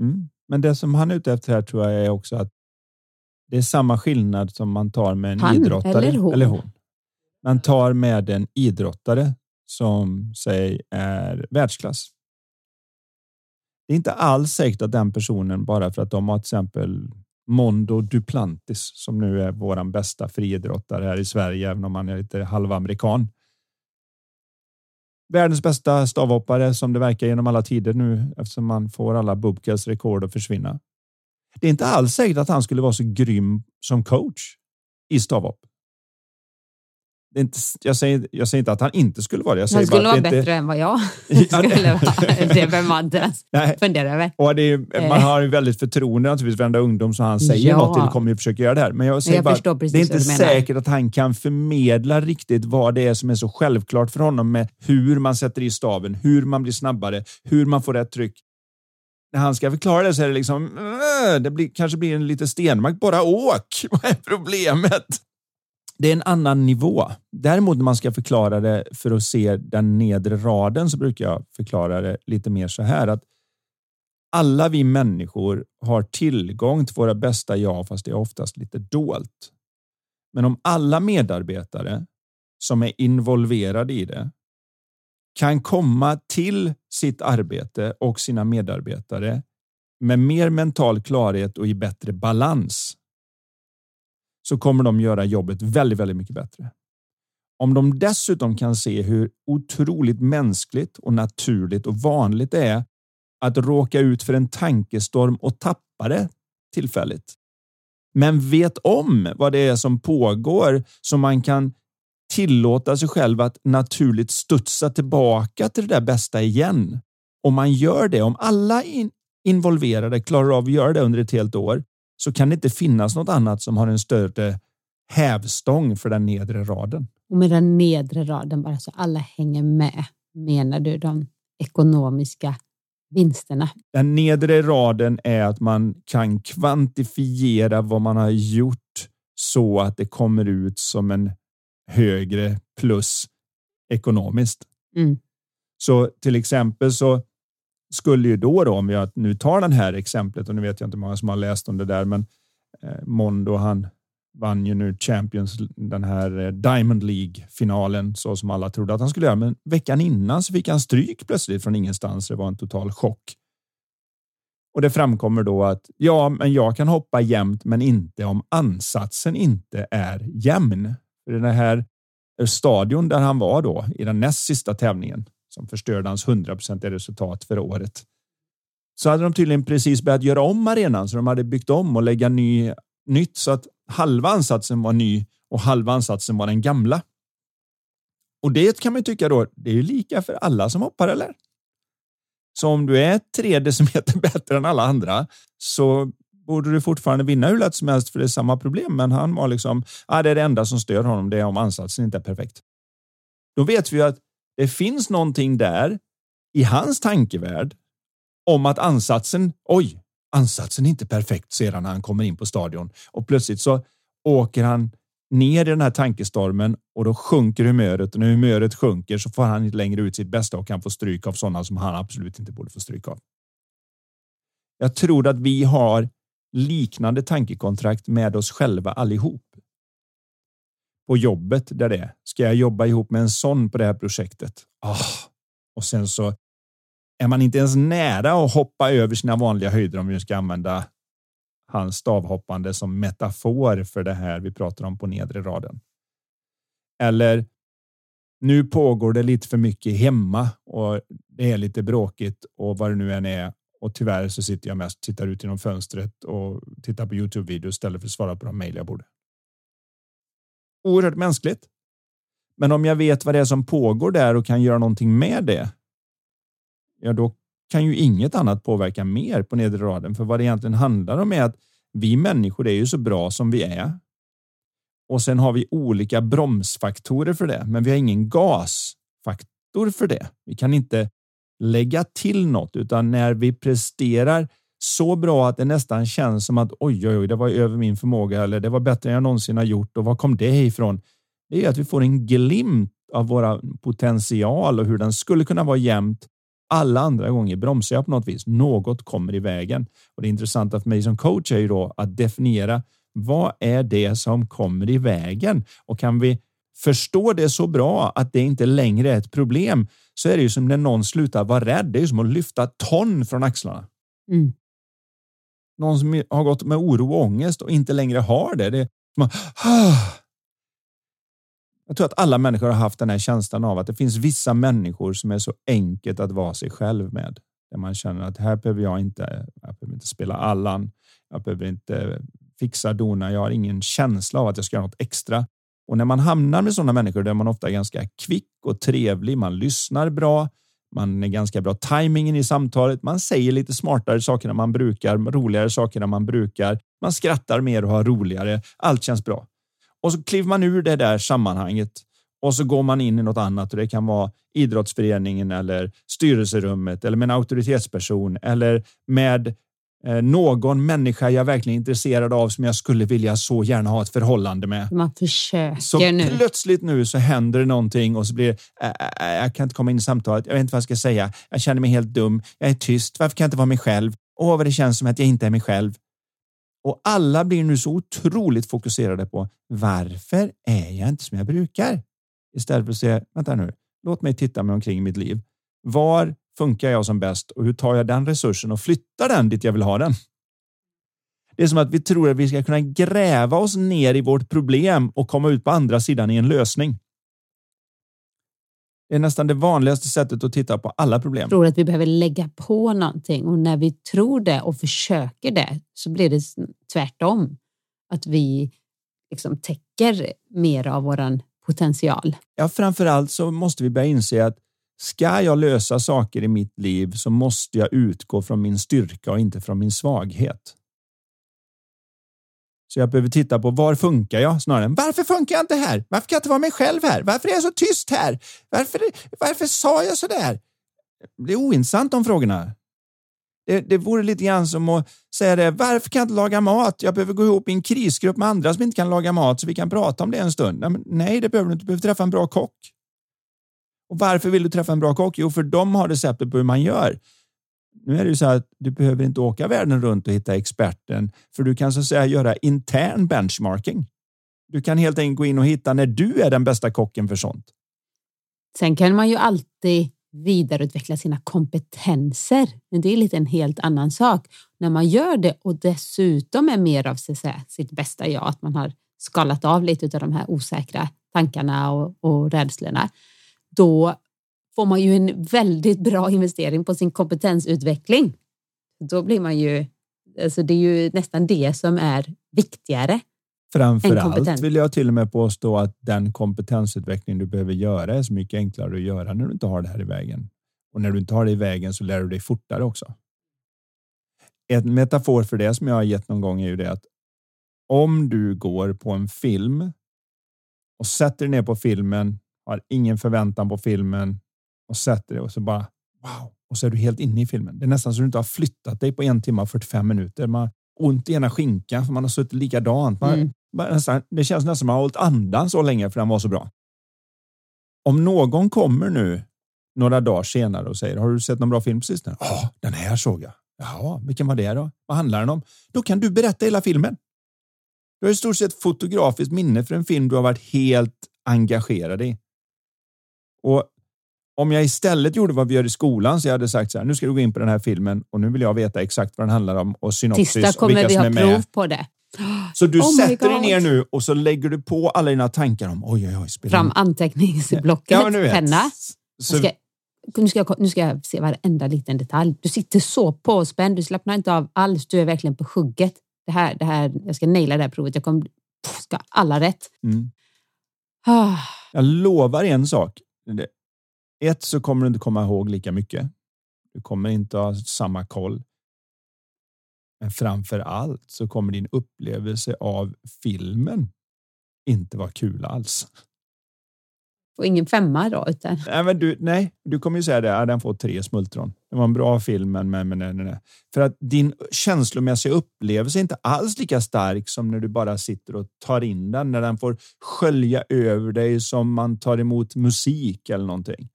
Speaker 2: Mm. Men det som han är ute efter här tror jag är också att det är samma skillnad som man tar med en
Speaker 1: Han
Speaker 2: idrottare
Speaker 1: eller hon?
Speaker 2: Man tar med en idrottare som säg är världsklass. Det är inte alls säkert att den personen bara för att de har till exempel Mondo Duplantis som nu är våran bästa friidrottare här i Sverige, även om han är lite halvamerikan. Världens bästa stavhoppare som det verkar genom alla tider nu eftersom man får alla Bubkas rekord att försvinna. Det är inte alls säkert att han skulle vara så grym som coach i stavhopp inte, jag, säger, jag säger inte att han inte skulle vara det. Jag säger
Speaker 1: han skulle
Speaker 2: bara
Speaker 1: vara bättre
Speaker 2: inte...
Speaker 1: än vad jag skulle vara. Det behöver man inte ens fundera över.
Speaker 2: Och det är, man har ju väldigt förtroende naturligtvis varenda ungdom som han säger ja. något till kommer ju försöka göra det här. Men jag säger jag bara, det är inte säkert att han kan förmedla riktigt vad det är som är så självklart för honom med hur man sätter i staven, hur man blir snabbare, hur man får rätt tryck. När han ska förklara det så är det liksom, det blir, kanske blir en lite stenmark. Bara åk! Vad är problemet? Det är en annan nivå. Däremot när man ska förklara det för att se den nedre raden så brukar jag förklara det lite mer så här att alla vi människor har tillgång till våra bästa jag, fast det är oftast lite dolt. Men om alla medarbetare som är involverade i det kan komma till sitt arbete och sina medarbetare med mer mental klarhet och i bättre balans så kommer de göra jobbet väldigt, väldigt mycket bättre. Om de dessutom kan se hur otroligt mänskligt och naturligt och vanligt det är att råka ut för en tankestorm och tappa det tillfälligt. Men vet om vad det är som pågår så man kan tillåta sig själv att naturligt studsa tillbaka till det där bästa igen. Om man gör det, om alla involverade klarar av att göra det under ett helt år, så kan det inte finnas något annat som har en större hävstång för den nedre raden.
Speaker 1: Och med den nedre raden, bara så alla hänger med, menar du de ekonomiska vinsterna?
Speaker 2: Den nedre raden är att man kan kvantifiera vad man har gjort så att det kommer ut som en högre plus ekonomiskt. Mm. Så till exempel så skulle ju då, då om jag nu tar den här exemplet och nu vet jag inte hur många som har läst om det där, men eh, Mondo, han vann ju nu Champions, den här eh, Diamond League finalen så som alla trodde att han skulle göra. Men veckan innan så fick han stryk plötsligt från ingenstans. Det var en total chock. Och det framkommer då att ja, men jag kan hoppa jämnt, men inte om ansatsen inte är jämn. För den här stadion där han var då i den näst sista tävlingen som förstörde hans hundraprocentiga resultat för året. Så hade de tydligen precis börjat göra om arenan så de hade byggt om och lägga ny, nytt så att halva ansatsen var ny och halva ansatsen var den gamla. Och det kan man tycka då, det är ju lika för alla som hoppar eller? Så om du är tre decimeter bättre än alla andra så borde du fortfarande vinna hur lätt som helst för det är samma problem. Men han var liksom, ah, det är det enda som stör honom, det är om ansatsen inte är perfekt. Då vet vi att det finns någonting där i hans tankevärld om att ansatsen, oj, ansatsen är inte perfekt, sedan när han kommer in på stadion. Och plötsligt så åker han ner i den här tankestormen och då sjunker humöret. Och när humöret sjunker så får han inte längre ut sitt bästa och kan få stryk av sådana som han absolut inte borde få stryk av. Jag tror att vi har liknande tankekontrakt med oss själva allihop på jobbet där det är. Ska jag jobba ihop med en sån på det här projektet? Oh. Och sen så är man inte ens nära att hoppa över sina vanliga höjder om vi ska använda hans stavhoppande som metafor för det här vi pratar om på nedre raden. Eller nu pågår det lite för mycket hemma och det är lite bråkigt och vad det nu än är. Och tyvärr så sitter jag mest tittar ut genom fönstret och tittar på Youtube videos istället för att svara på de mejl jag borde oerhört mänskligt. Men om jag vet vad det är som pågår där och kan göra någonting med det. Ja, då kan ju inget annat påverka mer på nedre raden. För vad det egentligen handlar om är att vi människor är ju så bra som vi är. Och sen har vi olika bromsfaktorer för det, men vi har ingen gasfaktor för det. Vi kan inte lägga till något, utan när vi presterar så bra att det nästan känns som att oj, oj, oj, det var över min förmåga eller det var bättre än jag någonsin har gjort och var kom det ifrån? Det är att vi får en glimt av våra potential och hur den skulle kunna vara jämnt. Alla andra gånger bromsar jag på något vis. Något kommer i vägen och det intressanta för mig som coach är ju då att definiera vad är det som kommer i vägen och kan vi förstå det så bra att det inte längre är ett problem så är det ju som när någon slutar vara rädd. Det är ju som att lyfta ton från axlarna.
Speaker 1: Mm.
Speaker 2: Någon som har gått med oro och ångest och inte längre har det. det är man. Jag tror att alla människor har haft den här känslan av att det finns vissa människor som är så enkelt att vara sig själv med. Där man känner att här behöver jag inte, jag behöver inte spela Allan. Jag behöver inte fixa dona. Jag har ingen känsla av att jag ska göra något extra. Och när man hamnar med sådana människor där man ofta är ganska kvick och trevlig, man lyssnar bra, man är ganska bra tajmingen i samtalet, man säger lite smartare saker än man brukar, roligare saker än man brukar, man skrattar mer och har roligare, allt känns bra. Och så kliver man ur det där sammanhanget och så går man in i något annat och det kan vara idrottsföreningen eller styrelserummet eller med en auktoritetsperson eller med någon människa jag verkligen är intresserad av som jag skulle vilja så gärna ha ett förhållande med.
Speaker 1: Man försöker
Speaker 2: så
Speaker 1: nu.
Speaker 2: plötsligt nu så händer det någonting och så blir äh, äh, jag kan inte komma in i samtalet. Jag vet inte vad jag ska säga. Jag känner mig helt dum. Jag är tyst. Varför kan jag inte vara mig själv? Åh, vad det känns som att jag inte är mig själv. Och alla blir nu så otroligt fokuserade på varför är jag inte som jag brukar? Istället för att säga, vänta nu, låt mig titta mig omkring i mitt liv. Var funkar jag som bäst och hur tar jag den resursen och flyttar den dit jag vill ha den? Det är som att vi tror att vi ska kunna gräva oss ner i vårt problem och komma ut på andra sidan i en lösning. Det är nästan det vanligaste sättet att titta på alla problem. Jag
Speaker 1: tror att vi behöver lägga på någonting och när vi tror det och försöker det så blir det tvärtom. Att vi liksom täcker mer av våran potential.
Speaker 2: Ja, framför allt så måste vi börja inse att Ska jag lösa saker i mitt liv så måste jag utgå från min styrka och inte från min svaghet. Så jag behöver titta på var funkar jag snarare än varför funkar jag inte här? Varför kan jag inte vara mig själv här? Varför är jag så tyst här? Varför, varför sa jag så där? Det är ointressant de frågorna. Det, det vore lite grann som att säga det. Varför kan jag inte laga mat? Jag behöver gå ihop i en krisgrupp med andra som inte kan laga mat så vi kan prata om det en stund. Nej, det behöver du inte. Du behöver träffa en bra kock. Och varför vill du träffa en bra kock? Jo, för de har receptet på hur man gör. Nu är det ju så att du behöver inte åka världen runt och hitta experten, för du kan så att säga göra intern benchmarking. Du kan helt enkelt gå in och hitta när du är den bästa kocken för sånt.
Speaker 1: Sen kan man ju alltid vidareutveckla sina kompetenser. Men det är lite en helt annan sak. När man gör det och dessutom är mer av sig, sitt bästa jag, att man har skalat av lite av de här osäkra tankarna och, och rädslorna, då får man ju en väldigt bra investering på sin kompetensutveckling. Då blir man ju, alltså det är ju nästan det som är viktigare.
Speaker 2: Framför allt vill jag till och med påstå att den kompetensutveckling du behöver göra är så mycket enklare att göra när du inte har det här i vägen. Och när du inte har det i vägen så lär du dig fortare också. En metafor för det som jag har gett någon gång är ju det att om du går på en film och sätter dig ner på filmen har ingen förväntan på filmen och sätter dig och så bara wow. Och så är du helt inne i filmen. Det är nästan så du inte har flyttat dig på en timme och 45 minuter. Man har ont i ena skinkan för man har suttit likadant. Man, mm. nästan, det känns nästan som man har hållit andan så länge för den var så bra. Om någon kommer nu några dagar senare och säger har du sett någon bra film på sistone? Ja, den här såg jag. Ja, vilken var det då? Vad handlar den om? Då kan du berätta hela filmen. Du har i stort sett fotografiskt minne för en film du har varit helt engagerad i. Och om jag istället gjorde vad vi gör i skolan så jag hade sagt så här, nu ska du gå in på den här filmen och nu vill jag veta exakt vad den handlar om och synopsis.
Speaker 1: Tisdag kommer vi ha prov på det.
Speaker 2: Så du oh sätter dig ner nu och så lägger du på alla dina tankar om oj, oj, oj.
Speaker 1: Fram anteckningsblocket, ja, penna. Så... Ska, nu, ska jag, nu ska jag se varenda liten detalj. Du sitter så påspänd, du slappnar inte av alls. Du är verkligen på hugget. Det här, det här, jag ska naila det här provet. Jag kommer, ska alla rätt. Mm.
Speaker 2: Ah. Jag lovar en sak. Ett så kommer du inte komma ihåg lika mycket. Du kommer inte ha samma koll. Men framför allt så kommer din upplevelse av filmen inte vara kul alls.
Speaker 1: Och ingen femma då? Utan...
Speaker 2: Nej, men du, nej, du kommer ju säga det. Den får tre smultron. Det var en bra film, men, men, men nej. För att din känslomässiga upplevelse är inte alls lika stark som när du bara sitter och tar in den, när den får skölja över dig som man tar emot musik eller någonting.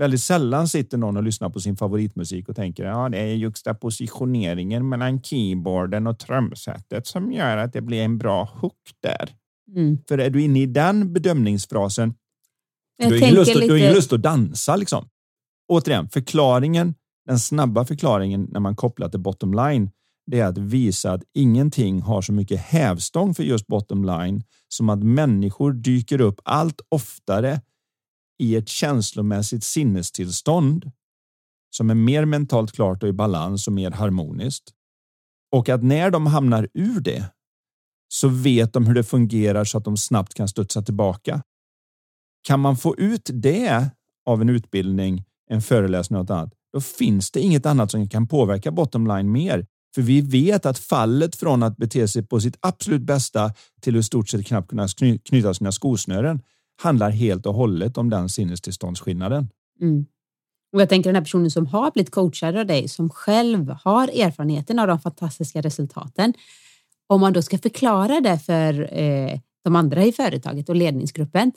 Speaker 2: Väldigt sällan sitter någon och lyssnar på sin favoritmusik och tänker ja, det är juxtapositioneringen mellan keyboarden och trumsetet som gör att det blir en bra hook där. Mm. För är du inne i den bedömningsfrasen, jag då är det lust, lite... lust att dansa. Liksom. Återigen, förklaringen, den snabba förklaringen när man kopplar till bottom line, det är att visa att ingenting har så mycket hävstång för just bottom line som att människor dyker upp allt oftare i ett känslomässigt sinnestillstånd som är mer mentalt klart och i balans och mer harmoniskt. Och att när de hamnar ur det så vet de hur det fungerar så att de snabbt kan studsa tillbaka. Kan man få ut det av en utbildning, en föreläsning och något annat, då finns det inget annat som kan påverka bottom line mer. För vi vet att fallet från att bete sig på sitt absolut bästa till att i stort sett knappt kunna knyta sina skosnören handlar helt och hållet om den sinnestillståndsskillnaden.
Speaker 1: Mm. Och jag tänker den här personen som har blivit coachad av dig, som själv har erfarenheten av de fantastiska resultaten. Om man då ska förklara det för eh, de andra i företaget och ledningsgruppen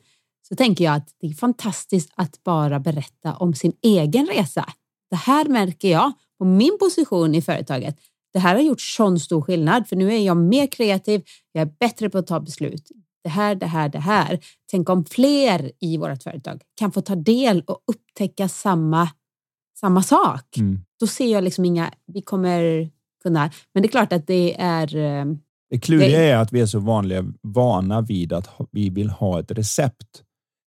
Speaker 1: så tänker jag att det är fantastiskt att bara berätta om sin egen resa. Det här märker jag på min position i företaget. Det här har gjort sån stor skillnad för nu är jag mer kreativ. Jag är bättre på att ta beslut. Det här, det här, det här. Tänk om fler i vårt företag kan få ta del och upptäcka samma, samma sak. Mm. Då ser jag liksom inga, vi kommer kunna, men det är klart att det är eh,
Speaker 2: det kluriga är att vi är så vanliga, vana vid att vi vill ha ett recept.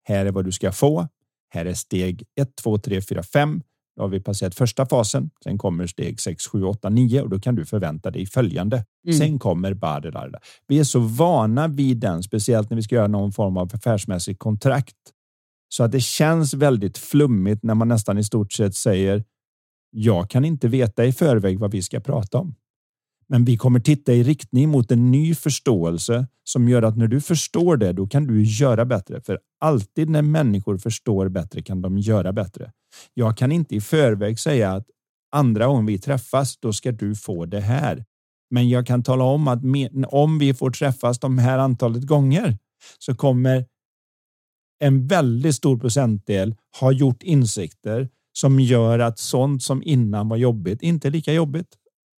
Speaker 2: Här är vad du ska få. Här är steg 1, 2, 3, 4, 5. Då har vi passerat första fasen. Sen kommer steg 6, 7, 8, 9 och då kan du förvänta dig följande. Mm. Sen kommer badarada. Vi är så vana vid den, speciellt när vi ska göra någon form av affärsmässig kontrakt. Så att det känns väldigt flummigt när man nästan i stort sett säger jag kan inte veta i förväg vad vi ska prata om. Men vi kommer titta i riktning mot en ny förståelse som gör att när du förstår det, då kan du göra bättre. För alltid när människor förstår bättre kan de göra bättre. Jag kan inte i förväg säga att andra gången vi träffas, då ska du få det här. Men jag kan tala om att om vi får träffas de här antalet gånger så kommer en väldigt stor procentdel ha gjort insikter som gör att sånt som innan var jobbigt inte är lika jobbigt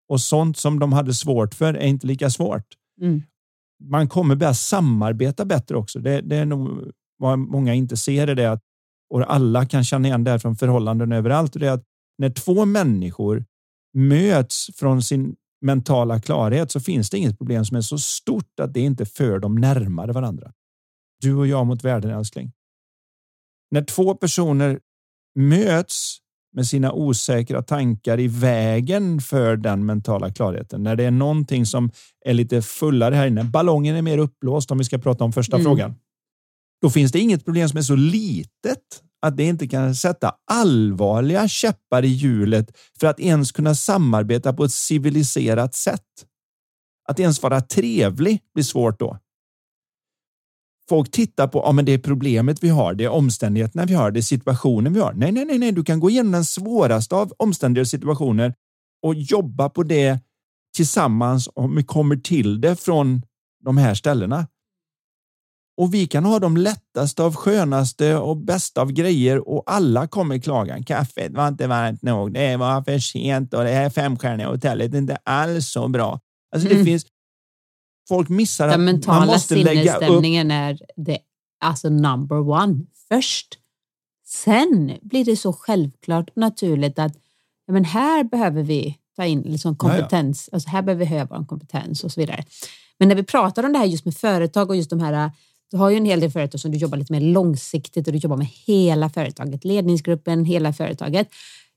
Speaker 2: och sånt som de hade svårt för är inte lika svårt. Mm. Man kommer börja samarbeta bättre också. Det, det, är nog vad många inte ser det att och alla kan känna igen det från förhållanden överallt. Det är att när två människor möts från sin mentala klarhet så finns det inget problem som är så stort att det inte för dem närmare varandra. Du och jag mot världen älskling. När två personer möts med sina osäkra tankar i vägen för den mentala klarheten. När det är någonting som är lite fullare här inne. Ballongen är mer uppblåst om vi ska prata om första mm. frågan. Då finns det inget problem som är så litet att det inte kan sätta allvarliga käppar i hjulet för att ens kunna samarbeta på ett civiliserat sätt. Att ens vara trevlig blir svårt då folk tittar på, ja men det är problemet vi har, det är omständigheterna vi har, det är situationen vi har. Nej, nej, nej, nej, du kan gå igenom den svåraste av omständigheter och situationer och jobba på det tillsammans om vi kommer till det från de här ställena. Och vi kan ha de lättaste av skönaste och bästa av grejer och alla kommer klaga. Kaffet var inte varmt nog. Det var för sent och det här femstjärniga hotellet är inte alls så bra. Alltså mm. det finns folk missar
Speaker 1: Den att man måste lägga upp... är det, alltså number one först. Sen blir det så självklart och naturligt att ja, men här behöver vi ta in liksom kompetens. Ja, ja. Alltså här behöver vi höja vår kompetens och så vidare. Men när vi pratar om det här just med företag och just de här du har ju en hel del företag som du jobbar lite mer långsiktigt och du jobbar med hela företaget, ledningsgruppen, hela företaget.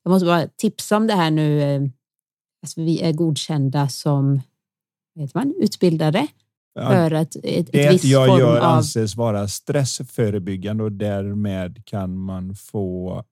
Speaker 1: Jag måste bara tipsa om det här nu. Eh, alltså vi är godkända som vet man, utbildare för att ett, ett
Speaker 2: det
Speaker 1: visst
Speaker 2: jag
Speaker 1: form
Speaker 2: gör
Speaker 1: av...
Speaker 2: anses vara stressförebyggande och därmed kan man få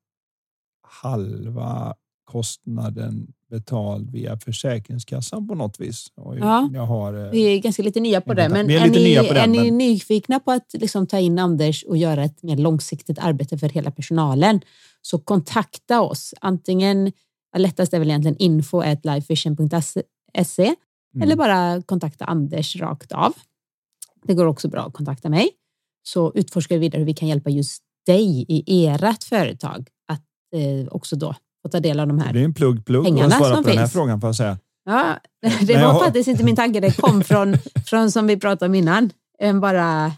Speaker 2: halva kostnaden betald via Försäkringskassan på något vis.
Speaker 1: ja, jag har, eh, vi är ganska lite nya på det, men är, är, ni, är men... ni nyfikna på att liksom ta in Anders och göra ett mer långsiktigt arbete för hela personalen så kontakta oss. Antingen, lättast är väl egentligen info lifevision.se Mm. Eller bara kontakta Anders rakt av. Det går också bra att kontakta mig. Så utforskar vi vidare hur vi kan hjälpa just dig i ert företag att eh, också då få ta del av de här
Speaker 2: Det är en plugg, plugg pengarna på finns. den här frågan får jag säga.
Speaker 1: Ja, det var jag... faktiskt inte min tanke. Det kom från, från som vi pratade om innan. än bara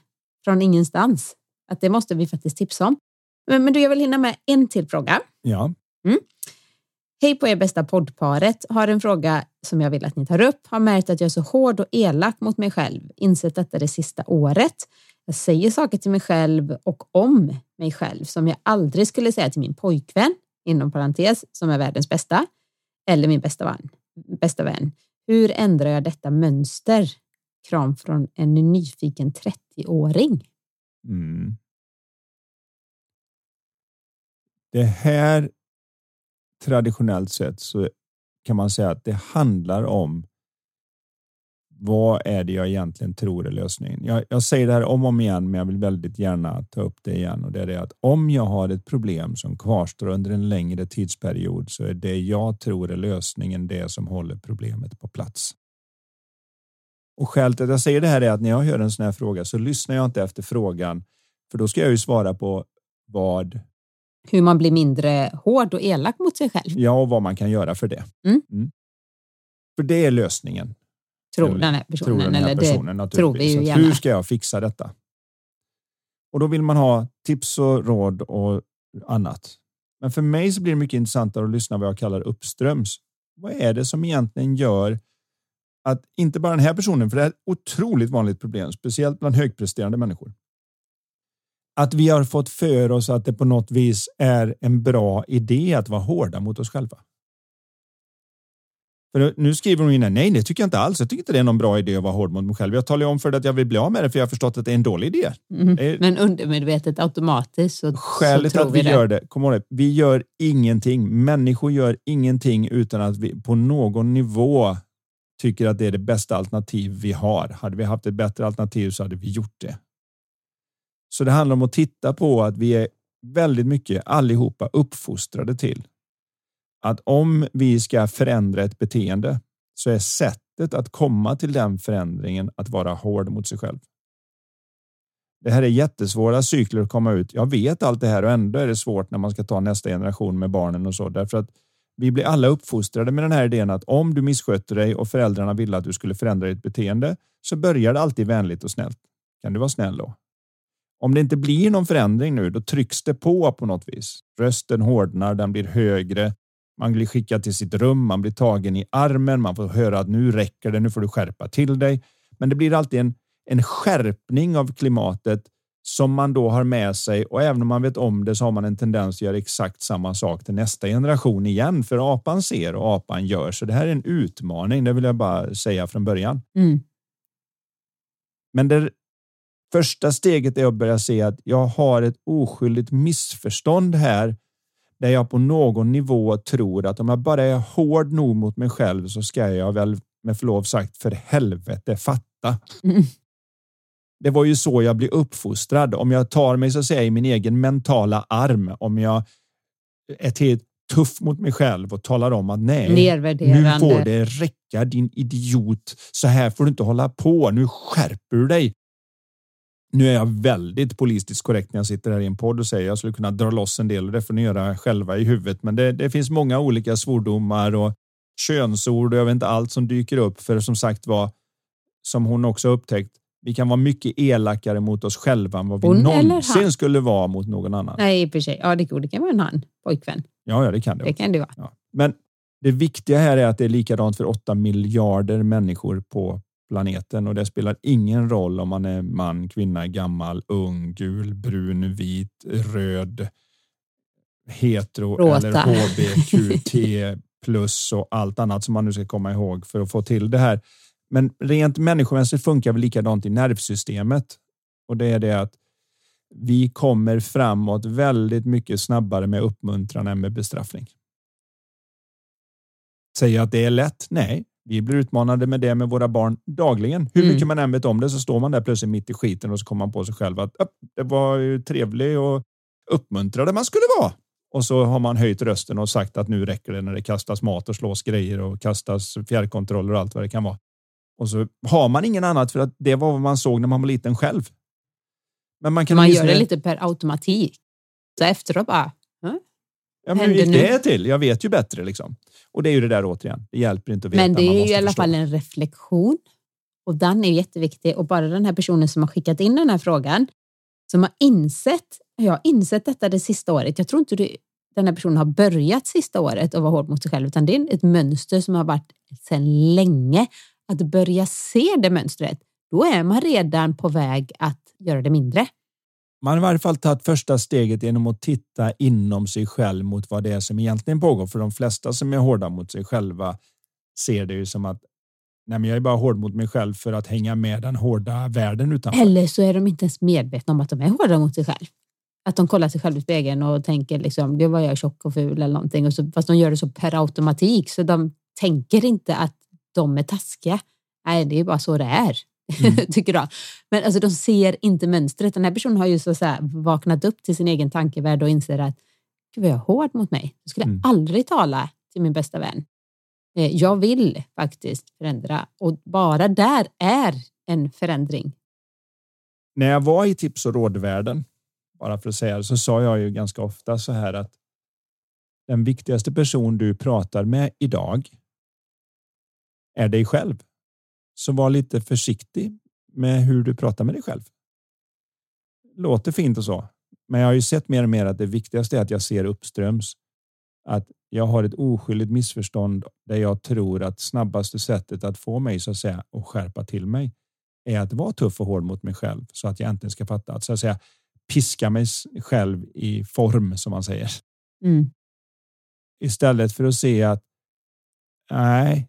Speaker 1: från ingenstans. Att det måste vi faktiskt tipsa om. Men, men du, jag vill hinna med en till fråga.
Speaker 2: Ja.
Speaker 1: Mm. Hej på er bästa poddparet. Har en fråga som jag vill att ni tar upp. Har märkt att jag är så hård och elak mot mig själv. Insett detta det sista året. Jag säger saker till mig själv och om mig själv som jag aldrig skulle säga till min pojkvän, inom parentes, som är världens bästa, eller min bästa vän. Bästa vän. Hur ändrar jag detta mönster? Kram från en nyfiken 30-åring.
Speaker 2: Mm. Det här traditionellt sett så kan man säga att det handlar om vad är det jag egentligen tror är lösningen? Jag, jag, säger det här om och om igen, men jag vill väldigt gärna ta upp det igen och det är det att om jag har ett problem som kvarstår under en längre tidsperiod så är det jag tror är lösningen det som håller problemet på plats. Och skälet att jag säger det här är att när jag hör en sån här fråga så lyssnar jag inte efter frågan, för då ska jag ju svara på vad
Speaker 1: hur man blir mindre hård och elak mot sig själv.
Speaker 2: Ja, och vad man kan göra för det.
Speaker 1: Mm.
Speaker 2: Mm. För det är lösningen.
Speaker 1: Tror den här personen.
Speaker 2: Tror den här
Speaker 1: eller
Speaker 2: personen
Speaker 1: det tror vi ju
Speaker 2: gärna. Hur ska jag fixa detta? Och då vill man ha tips och råd och annat. Men för mig så blir det mycket intressantare att lyssna vad jag kallar uppströms. Vad är det som egentligen gör att inte bara den här personen, för det är ett otroligt vanligt problem, speciellt bland högpresterande människor att vi har fått för oss att det på något vis är en bra idé att vara hårda mot oss själva. För nu skriver hon in nej, det tycker jag inte alls. Jag tycker inte det är någon bra idé att vara hård mot mig själv. Jag talar om för dig att jag vill bli av med det för jag har förstått att det är en dålig idé.
Speaker 1: Mm. Men undermedvetet automatiskt så,
Speaker 2: Skälet
Speaker 1: så
Speaker 2: att vi, vi gör det, kom ihåg det, vi gör ingenting. Människor gör ingenting utan att vi på någon nivå tycker att det är det bästa alternativ vi har. Hade vi haft ett bättre alternativ så hade vi gjort det. Så det handlar om att titta på att vi är väldigt mycket allihopa uppfostrade till att om vi ska förändra ett beteende så är sättet att komma till den förändringen att vara hård mot sig själv. Det här är jättesvåra cykler att komma ut. Jag vet allt det här och ändå är det svårt när man ska ta nästa generation med barnen och så därför att vi blir alla uppfostrade med den här idén att om du missköter dig och föräldrarna ville att du skulle förändra ditt beteende så börjar det alltid vänligt och snällt. Kan du vara snäll då? Om det inte blir någon förändring nu, då trycks det på på något vis. Rösten hårdnar, den blir högre. Man blir skickad till sitt rum, man blir tagen i armen, man får höra att nu räcker det, nu får du skärpa till dig. Men det blir alltid en, en skärpning av klimatet som man då har med sig och även om man vet om det så har man en tendens att göra exakt samma sak till nästa generation igen. För apan ser och apan gör. Så det här är en utmaning. Det vill jag bara säga från början.
Speaker 1: Mm.
Speaker 2: Men det Första steget är att börja se att jag har ett oskyldigt missförstånd här där jag på någon nivå tror att om jag bara är hård nog mot mig själv så ska jag väl med förlov sagt för helvete fatta. Mm. Det var ju så jag blev uppfostrad. Om jag tar mig så att säga i min egen mentala arm, om jag är till tuff mot mig själv och talar om att nej, nu får det räcka din idiot. Så här får du inte hålla på. Nu skärper du dig. Nu är jag väldigt politiskt korrekt när jag sitter här i en podd och säger jag skulle kunna dra loss en del. Det får ni göra själva i huvudet, men det, det finns många olika svordomar och könsord och jag vet inte allt som dyker upp. För som sagt var, som hon också upptäckt, vi kan vara mycket elakare mot oss själva än vad vi hon någonsin skulle vara mot någon annan.
Speaker 1: Nej, i och för sig. Ja, det, det kan vara en han, pojkvän.
Speaker 2: Ja, ja, det kan det.
Speaker 1: Det kan det vara.
Speaker 2: Ja. Men det viktiga här är att det är likadant för åtta miljarder människor på planeten och det spelar ingen roll om man är man, kvinna, gammal, ung, gul, brun, vit, röd, hetero Råta. eller HBQT plus och allt annat som man nu ska komma ihåg för att få till det här. Men rent människomässigt funkar väl likadant i nervsystemet och det är det att vi kommer framåt väldigt mycket snabbare med uppmuntran än med bestraffning. Säger att det är lätt? Nej, vi blir utmanade med det med våra barn dagligen. Hur mm. mycket man än vet om det så står man där plötsligt mitt i skiten och så kommer man på sig själv att det var ju trevlig och uppmuntrade man skulle vara. Och så har man höjt rösten och sagt att nu räcker det när det kastas mat och slås grejer och kastas fjärrkontroller och allt vad det kan vara. Och så har man ingen annat för att det var vad man såg när man var liten själv.
Speaker 1: Men man kan man gör det lite per automatik. Så efteråt bara,
Speaker 2: Ja, men hur gick det till? Jag vet ju bättre liksom. Och det är ju det där återigen. Det hjälper inte att veta.
Speaker 1: Men det är ju i alla fall en reflektion. Och den är jätteviktig och bara den här personen som har skickat in den här frågan som har insett, jag har insett detta det sista året. Jag tror inte det, den här personen har börjat sista året och vara hård mot sig själv, utan det är ett mönster som har varit sedan länge. Att börja se det mönstret, då är man redan på väg att göra det mindre.
Speaker 2: Man har i varje fall tagit första steget genom att titta inom sig själv mot vad det är som egentligen pågår. För de flesta som är hårda mot sig själva ser det ju som att Nej, men jag är bara hård mot mig själv för att hänga med den hårda världen utanför.
Speaker 1: Eller så är de inte ens medvetna om att de är hårda mot sig själv. Att de kollar sig själva i spegeln och tänker liksom, det var jag tjock och ful eller någonting. Och så, fast de gör det så per automatik så de tänker inte att de är taskiga. Nej, det är bara så det är. Mm. tycker jag. Men alltså, de ser inte mönstret. Den här personen har ju så, så här, vaknat upp till sin egen tankevärld och inser att Gud, vad jag är hård mot mig. Jag skulle mm. aldrig tala till min bästa vän. Eh, jag vill faktiskt förändra och bara där är en förändring.
Speaker 2: När jag var i tips och rådvärlden, bara för att säga det, så sa jag ju ganska ofta så här att den viktigaste person du pratar med idag är dig själv. Så var lite försiktig med hur du pratar med dig själv. Låter fint och så, men jag har ju sett mer och mer att det viktigaste är att jag ser uppströms att jag har ett oskyldigt missförstånd där jag tror att snabbaste sättet att få mig så att säga och skärpa till mig är att vara tuff och hård mot mig själv så att jag äntligen ska fatta att så att säga piska mig själv i form som man säger. Mm. Istället för att se att nej,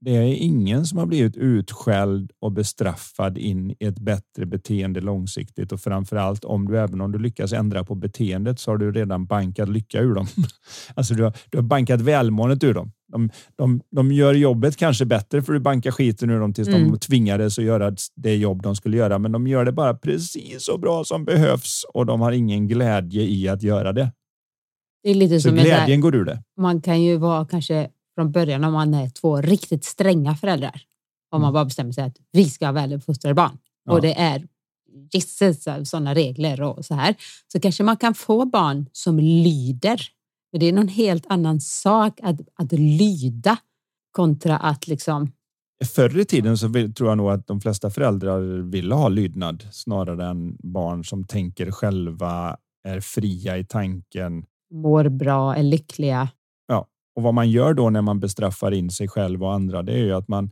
Speaker 2: det är ingen som har blivit utskälld och bestraffad in i ett bättre beteende långsiktigt och framför allt om du även om du lyckas ändra på beteendet så har du redan bankat lycka ur dem. Alltså du har, du har bankat välmåendet ur dem. De, de, de gör jobbet kanske bättre för du bankar skiten ur dem tills mm. de tvingades att göra det jobb de skulle göra. Men de gör det bara precis så bra som behövs och de har ingen glädje i att göra det.
Speaker 1: Det är lite
Speaker 2: så
Speaker 1: som
Speaker 2: glädjen där, går ur det.
Speaker 1: Man kan ju vara kanske från början om man är två riktigt stränga föräldrar. Om man mm. bara bestämmer sig att vi ska ha väluppfostrade barn ja. och det är gisses sådana regler och så här. Så kanske man kan få barn som lyder. Men det är någon helt annan sak att, att lyda kontra att liksom
Speaker 2: Förr i tiden så tror jag nog att de flesta föräldrar ville ha lydnad snarare än barn som tänker själva, är fria i tanken.
Speaker 1: Mår bra, är lyckliga.
Speaker 2: Och vad man gör då när man bestraffar in sig själv och andra, det är ju att man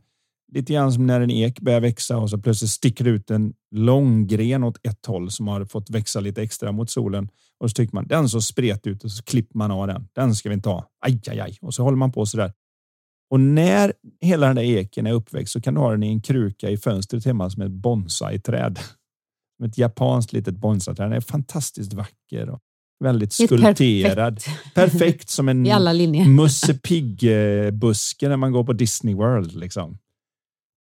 Speaker 2: lite grann som när en ek börjar växa och så plötsligt sticker ut en lång gren åt ett håll som har fått växa lite extra mot solen och så tycker man den så spret ut och så klipper man av den. Den ska vi inte ha. Aj, aj, aj. Och så håller man på så där. Och när hela den där eken är uppväxt så kan du ha den i en kruka i fönstret hemma som ett bonsai-träd. Ett japanskt litet bonsai-träd. Den är fantastiskt vacker Väldigt skulpterad. Perfekt. perfekt. som en Musse Pigg-buske när man går på Disney World. Liksom.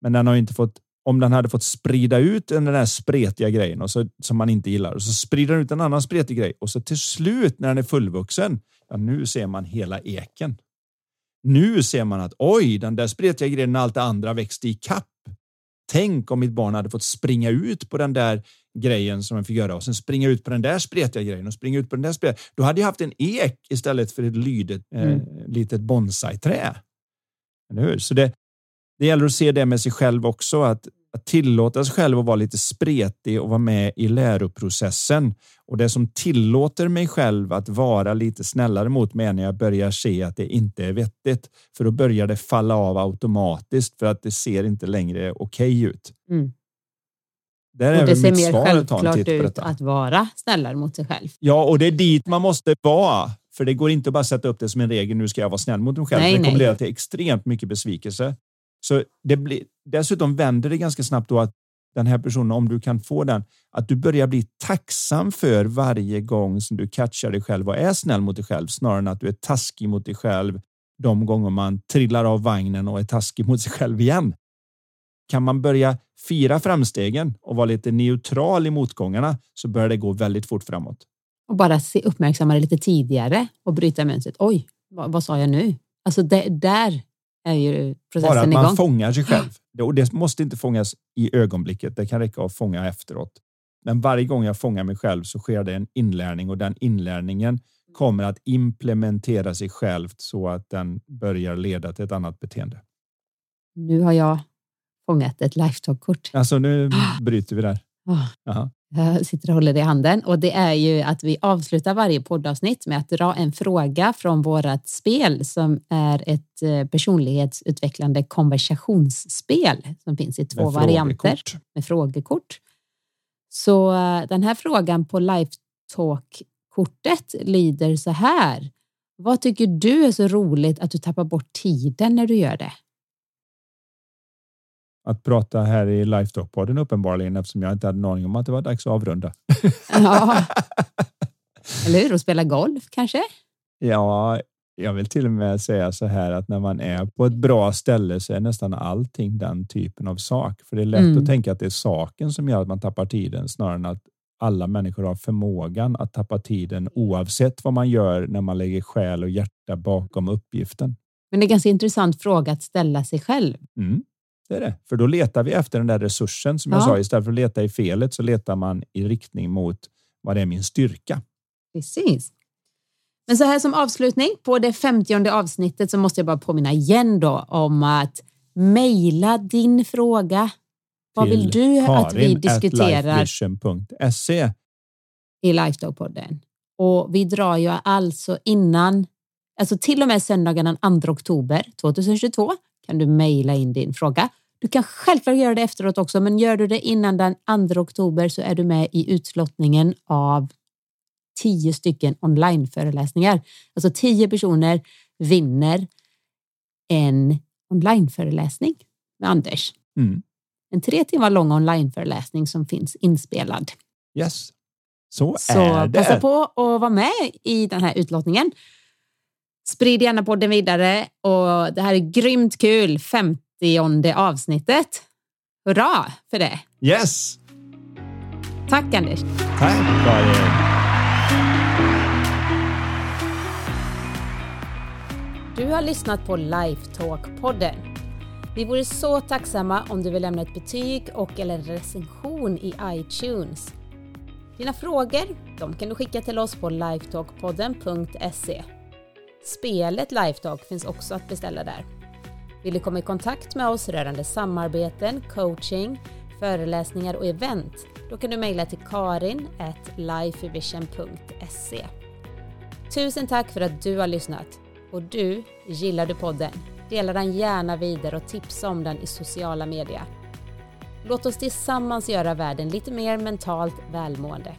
Speaker 2: Men den har inte fått, om den hade fått sprida ut den där spretiga grejen och så, som man inte gillar och så sprider den ut en annan spretig grej och så till slut när den är fullvuxen, ja, nu ser man hela eken. Nu ser man att oj, den där spretiga grejen när allt det andra växte i kapp. Tänk om mitt barn hade fått springa ut på den där grejen som man fick göra och sen springa ut på den där spretiga grejen och springa ut på den där spretiga. Då hade jag haft en ek istället för ett lydet eh, mm. litet bonsai-trä. Så det, det gäller att se det med sig själv också, att, att tillåta sig själv att vara lite spretig och vara med i läroprocessen. Och det som tillåter mig själv att vara lite snällare mot mig när jag börjar se att det inte är vettigt. För då börjar det falla av automatiskt för att det ser inte längre okej okay ut. Mm.
Speaker 1: Där och det ser mer självklart ut att vara snällare mot sig själv.
Speaker 2: Ja, och det är dit man måste vara. För det går inte att bara sätta upp det som en regel. Nu ska jag vara snäll mot mig själv. Nej, det kommer leda till extremt mycket besvikelse. Så det blir, dessutom vänder det ganska snabbt då att den här personen, om du kan få den, att du börjar bli tacksam för varje gång som du catchar dig själv och är snäll mot dig själv snarare än att du är taskig mot dig själv de gånger man trillar av vagnen och är taskig mot sig själv igen. Kan man börja fira framstegen och vara lite neutral i motgångarna så börjar det gå väldigt fort framåt.
Speaker 1: Och bara se, uppmärksamma det lite tidigare och bryta mönstret. Oj, vad, vad sa jag nu? Alltså det, där är ju processen
Speaker 2: Bara att
Speaker 1: man
Speaker 2: igång. fångar sig själv. Och det måste inte fångas i ögonblicket. Det kan räcka att fånga efteråt. Men varje gång jag fångar mig själv så sker det en inlärning och den inlärningen kommer att implementera sig självt så att den börjar leda till ett annat beteende.
Speaker 1: Nu har jag fångat ett Lifetalk-kort.
Speaker 2: Alltså nu bryter vi där.
Speaker 1: Oh. Jag sitter och håller i handen och det är ju att vi avslutar varje poddavsnitt med att dra en fråga från vårat spel som är ett eh, personlighetsutvecklande konversationsspel som finns i två
Speaker 2: Med
Speaker 1: varianter
Speaker 2: frågekort.
Speaker 1: med frågekort. Så eh, den här frågan på Lifetalk-kortet lyder så här. Vad tycker du är så roligt att du tappar bort tiden när du gör det?
Speaker 2: Att prata här i Lifetalk-podden uppenbarligen eftersom jag inte hade en aning om att det var dags att avrunda.
Speaker 1: Ja, eller hur? Och spela golf kanske?
Speaker 2: Ja, jag vill till och med säga så här att när man är på ett bra ställe så är nästan allting den typen av sak. För det är lätt
Speaker 1: Mm.
Speaker 2: att tänka att det är saken som gör att man tappar tiden snarare än att alla människor har förmågan att tappa tiden oavsett vad man gör när man lägger själ och hjärta bakom uppgiften.
Speaker 1: Men det är en ganska intressant fråga att ställa sig själv.
Speaker 2: Mm, det. För då letar vi efter den där resursen som jag
Speaker 1: Ja.
Speaker 2: sa. Istället för att leta i felet så letar man i riktning mot vad det är min styrka.
Speaker 1: Precis. Men så här som avslutning på det femtionde avsnittet så måste jag bara påminna igen då om att mejla din fråga. Vad vill du att vi diskuterar i Lifestyle-podden? Och vi drar ju alltså innan, alltså till och med söndagen den 2 oktober 2022 kan du mejla in din fråga. Du kan självklart göra det efteråt också, men gör du det innan den 2 oktober så är du med i utlottningen av tio stycken onlineföreläsningar. Alltså tio personer vinner en onlineföreläsning med Anders.
Speaker 2: Mm.
Speaker 1: En tre timmar lång onlineföreläsning som finns inspelad.
Speaker 2: Yes. Så,
Speaker 1: Så
Speaker 2: är det.
Speaker 1: passa på att vara med i den här utlottningen. Sprid gärna podden vidare och det här är grymt kul. 50 avsnittet. Hurra för det!
Speaker 2: Yes.
Speaker 1: Tack Anders!
Speaker 2: Tack Karin.
Speaker 1: Du har lyssnat på Lifetalk-podden. Vi vore så tacksamma om du vill lämna ett betyg och eller en recension i iTunes. Dina frågor de kan du skicka till oss på lifetalkpodden.se. Spelet Lifetalk finns också att beställa där. Vill du komma i kontakt med oss rörande samarbeten, coaching, föreläsningar och event? Då kan du mejla till karin lifevision.se. Tusen tack för att du har lyssnat. Och du, gillar du podden? Dela den gärna vidare och tipsa om den i sociala medier. Låt oss tillsammans göra världen lite mer mentalt välmående.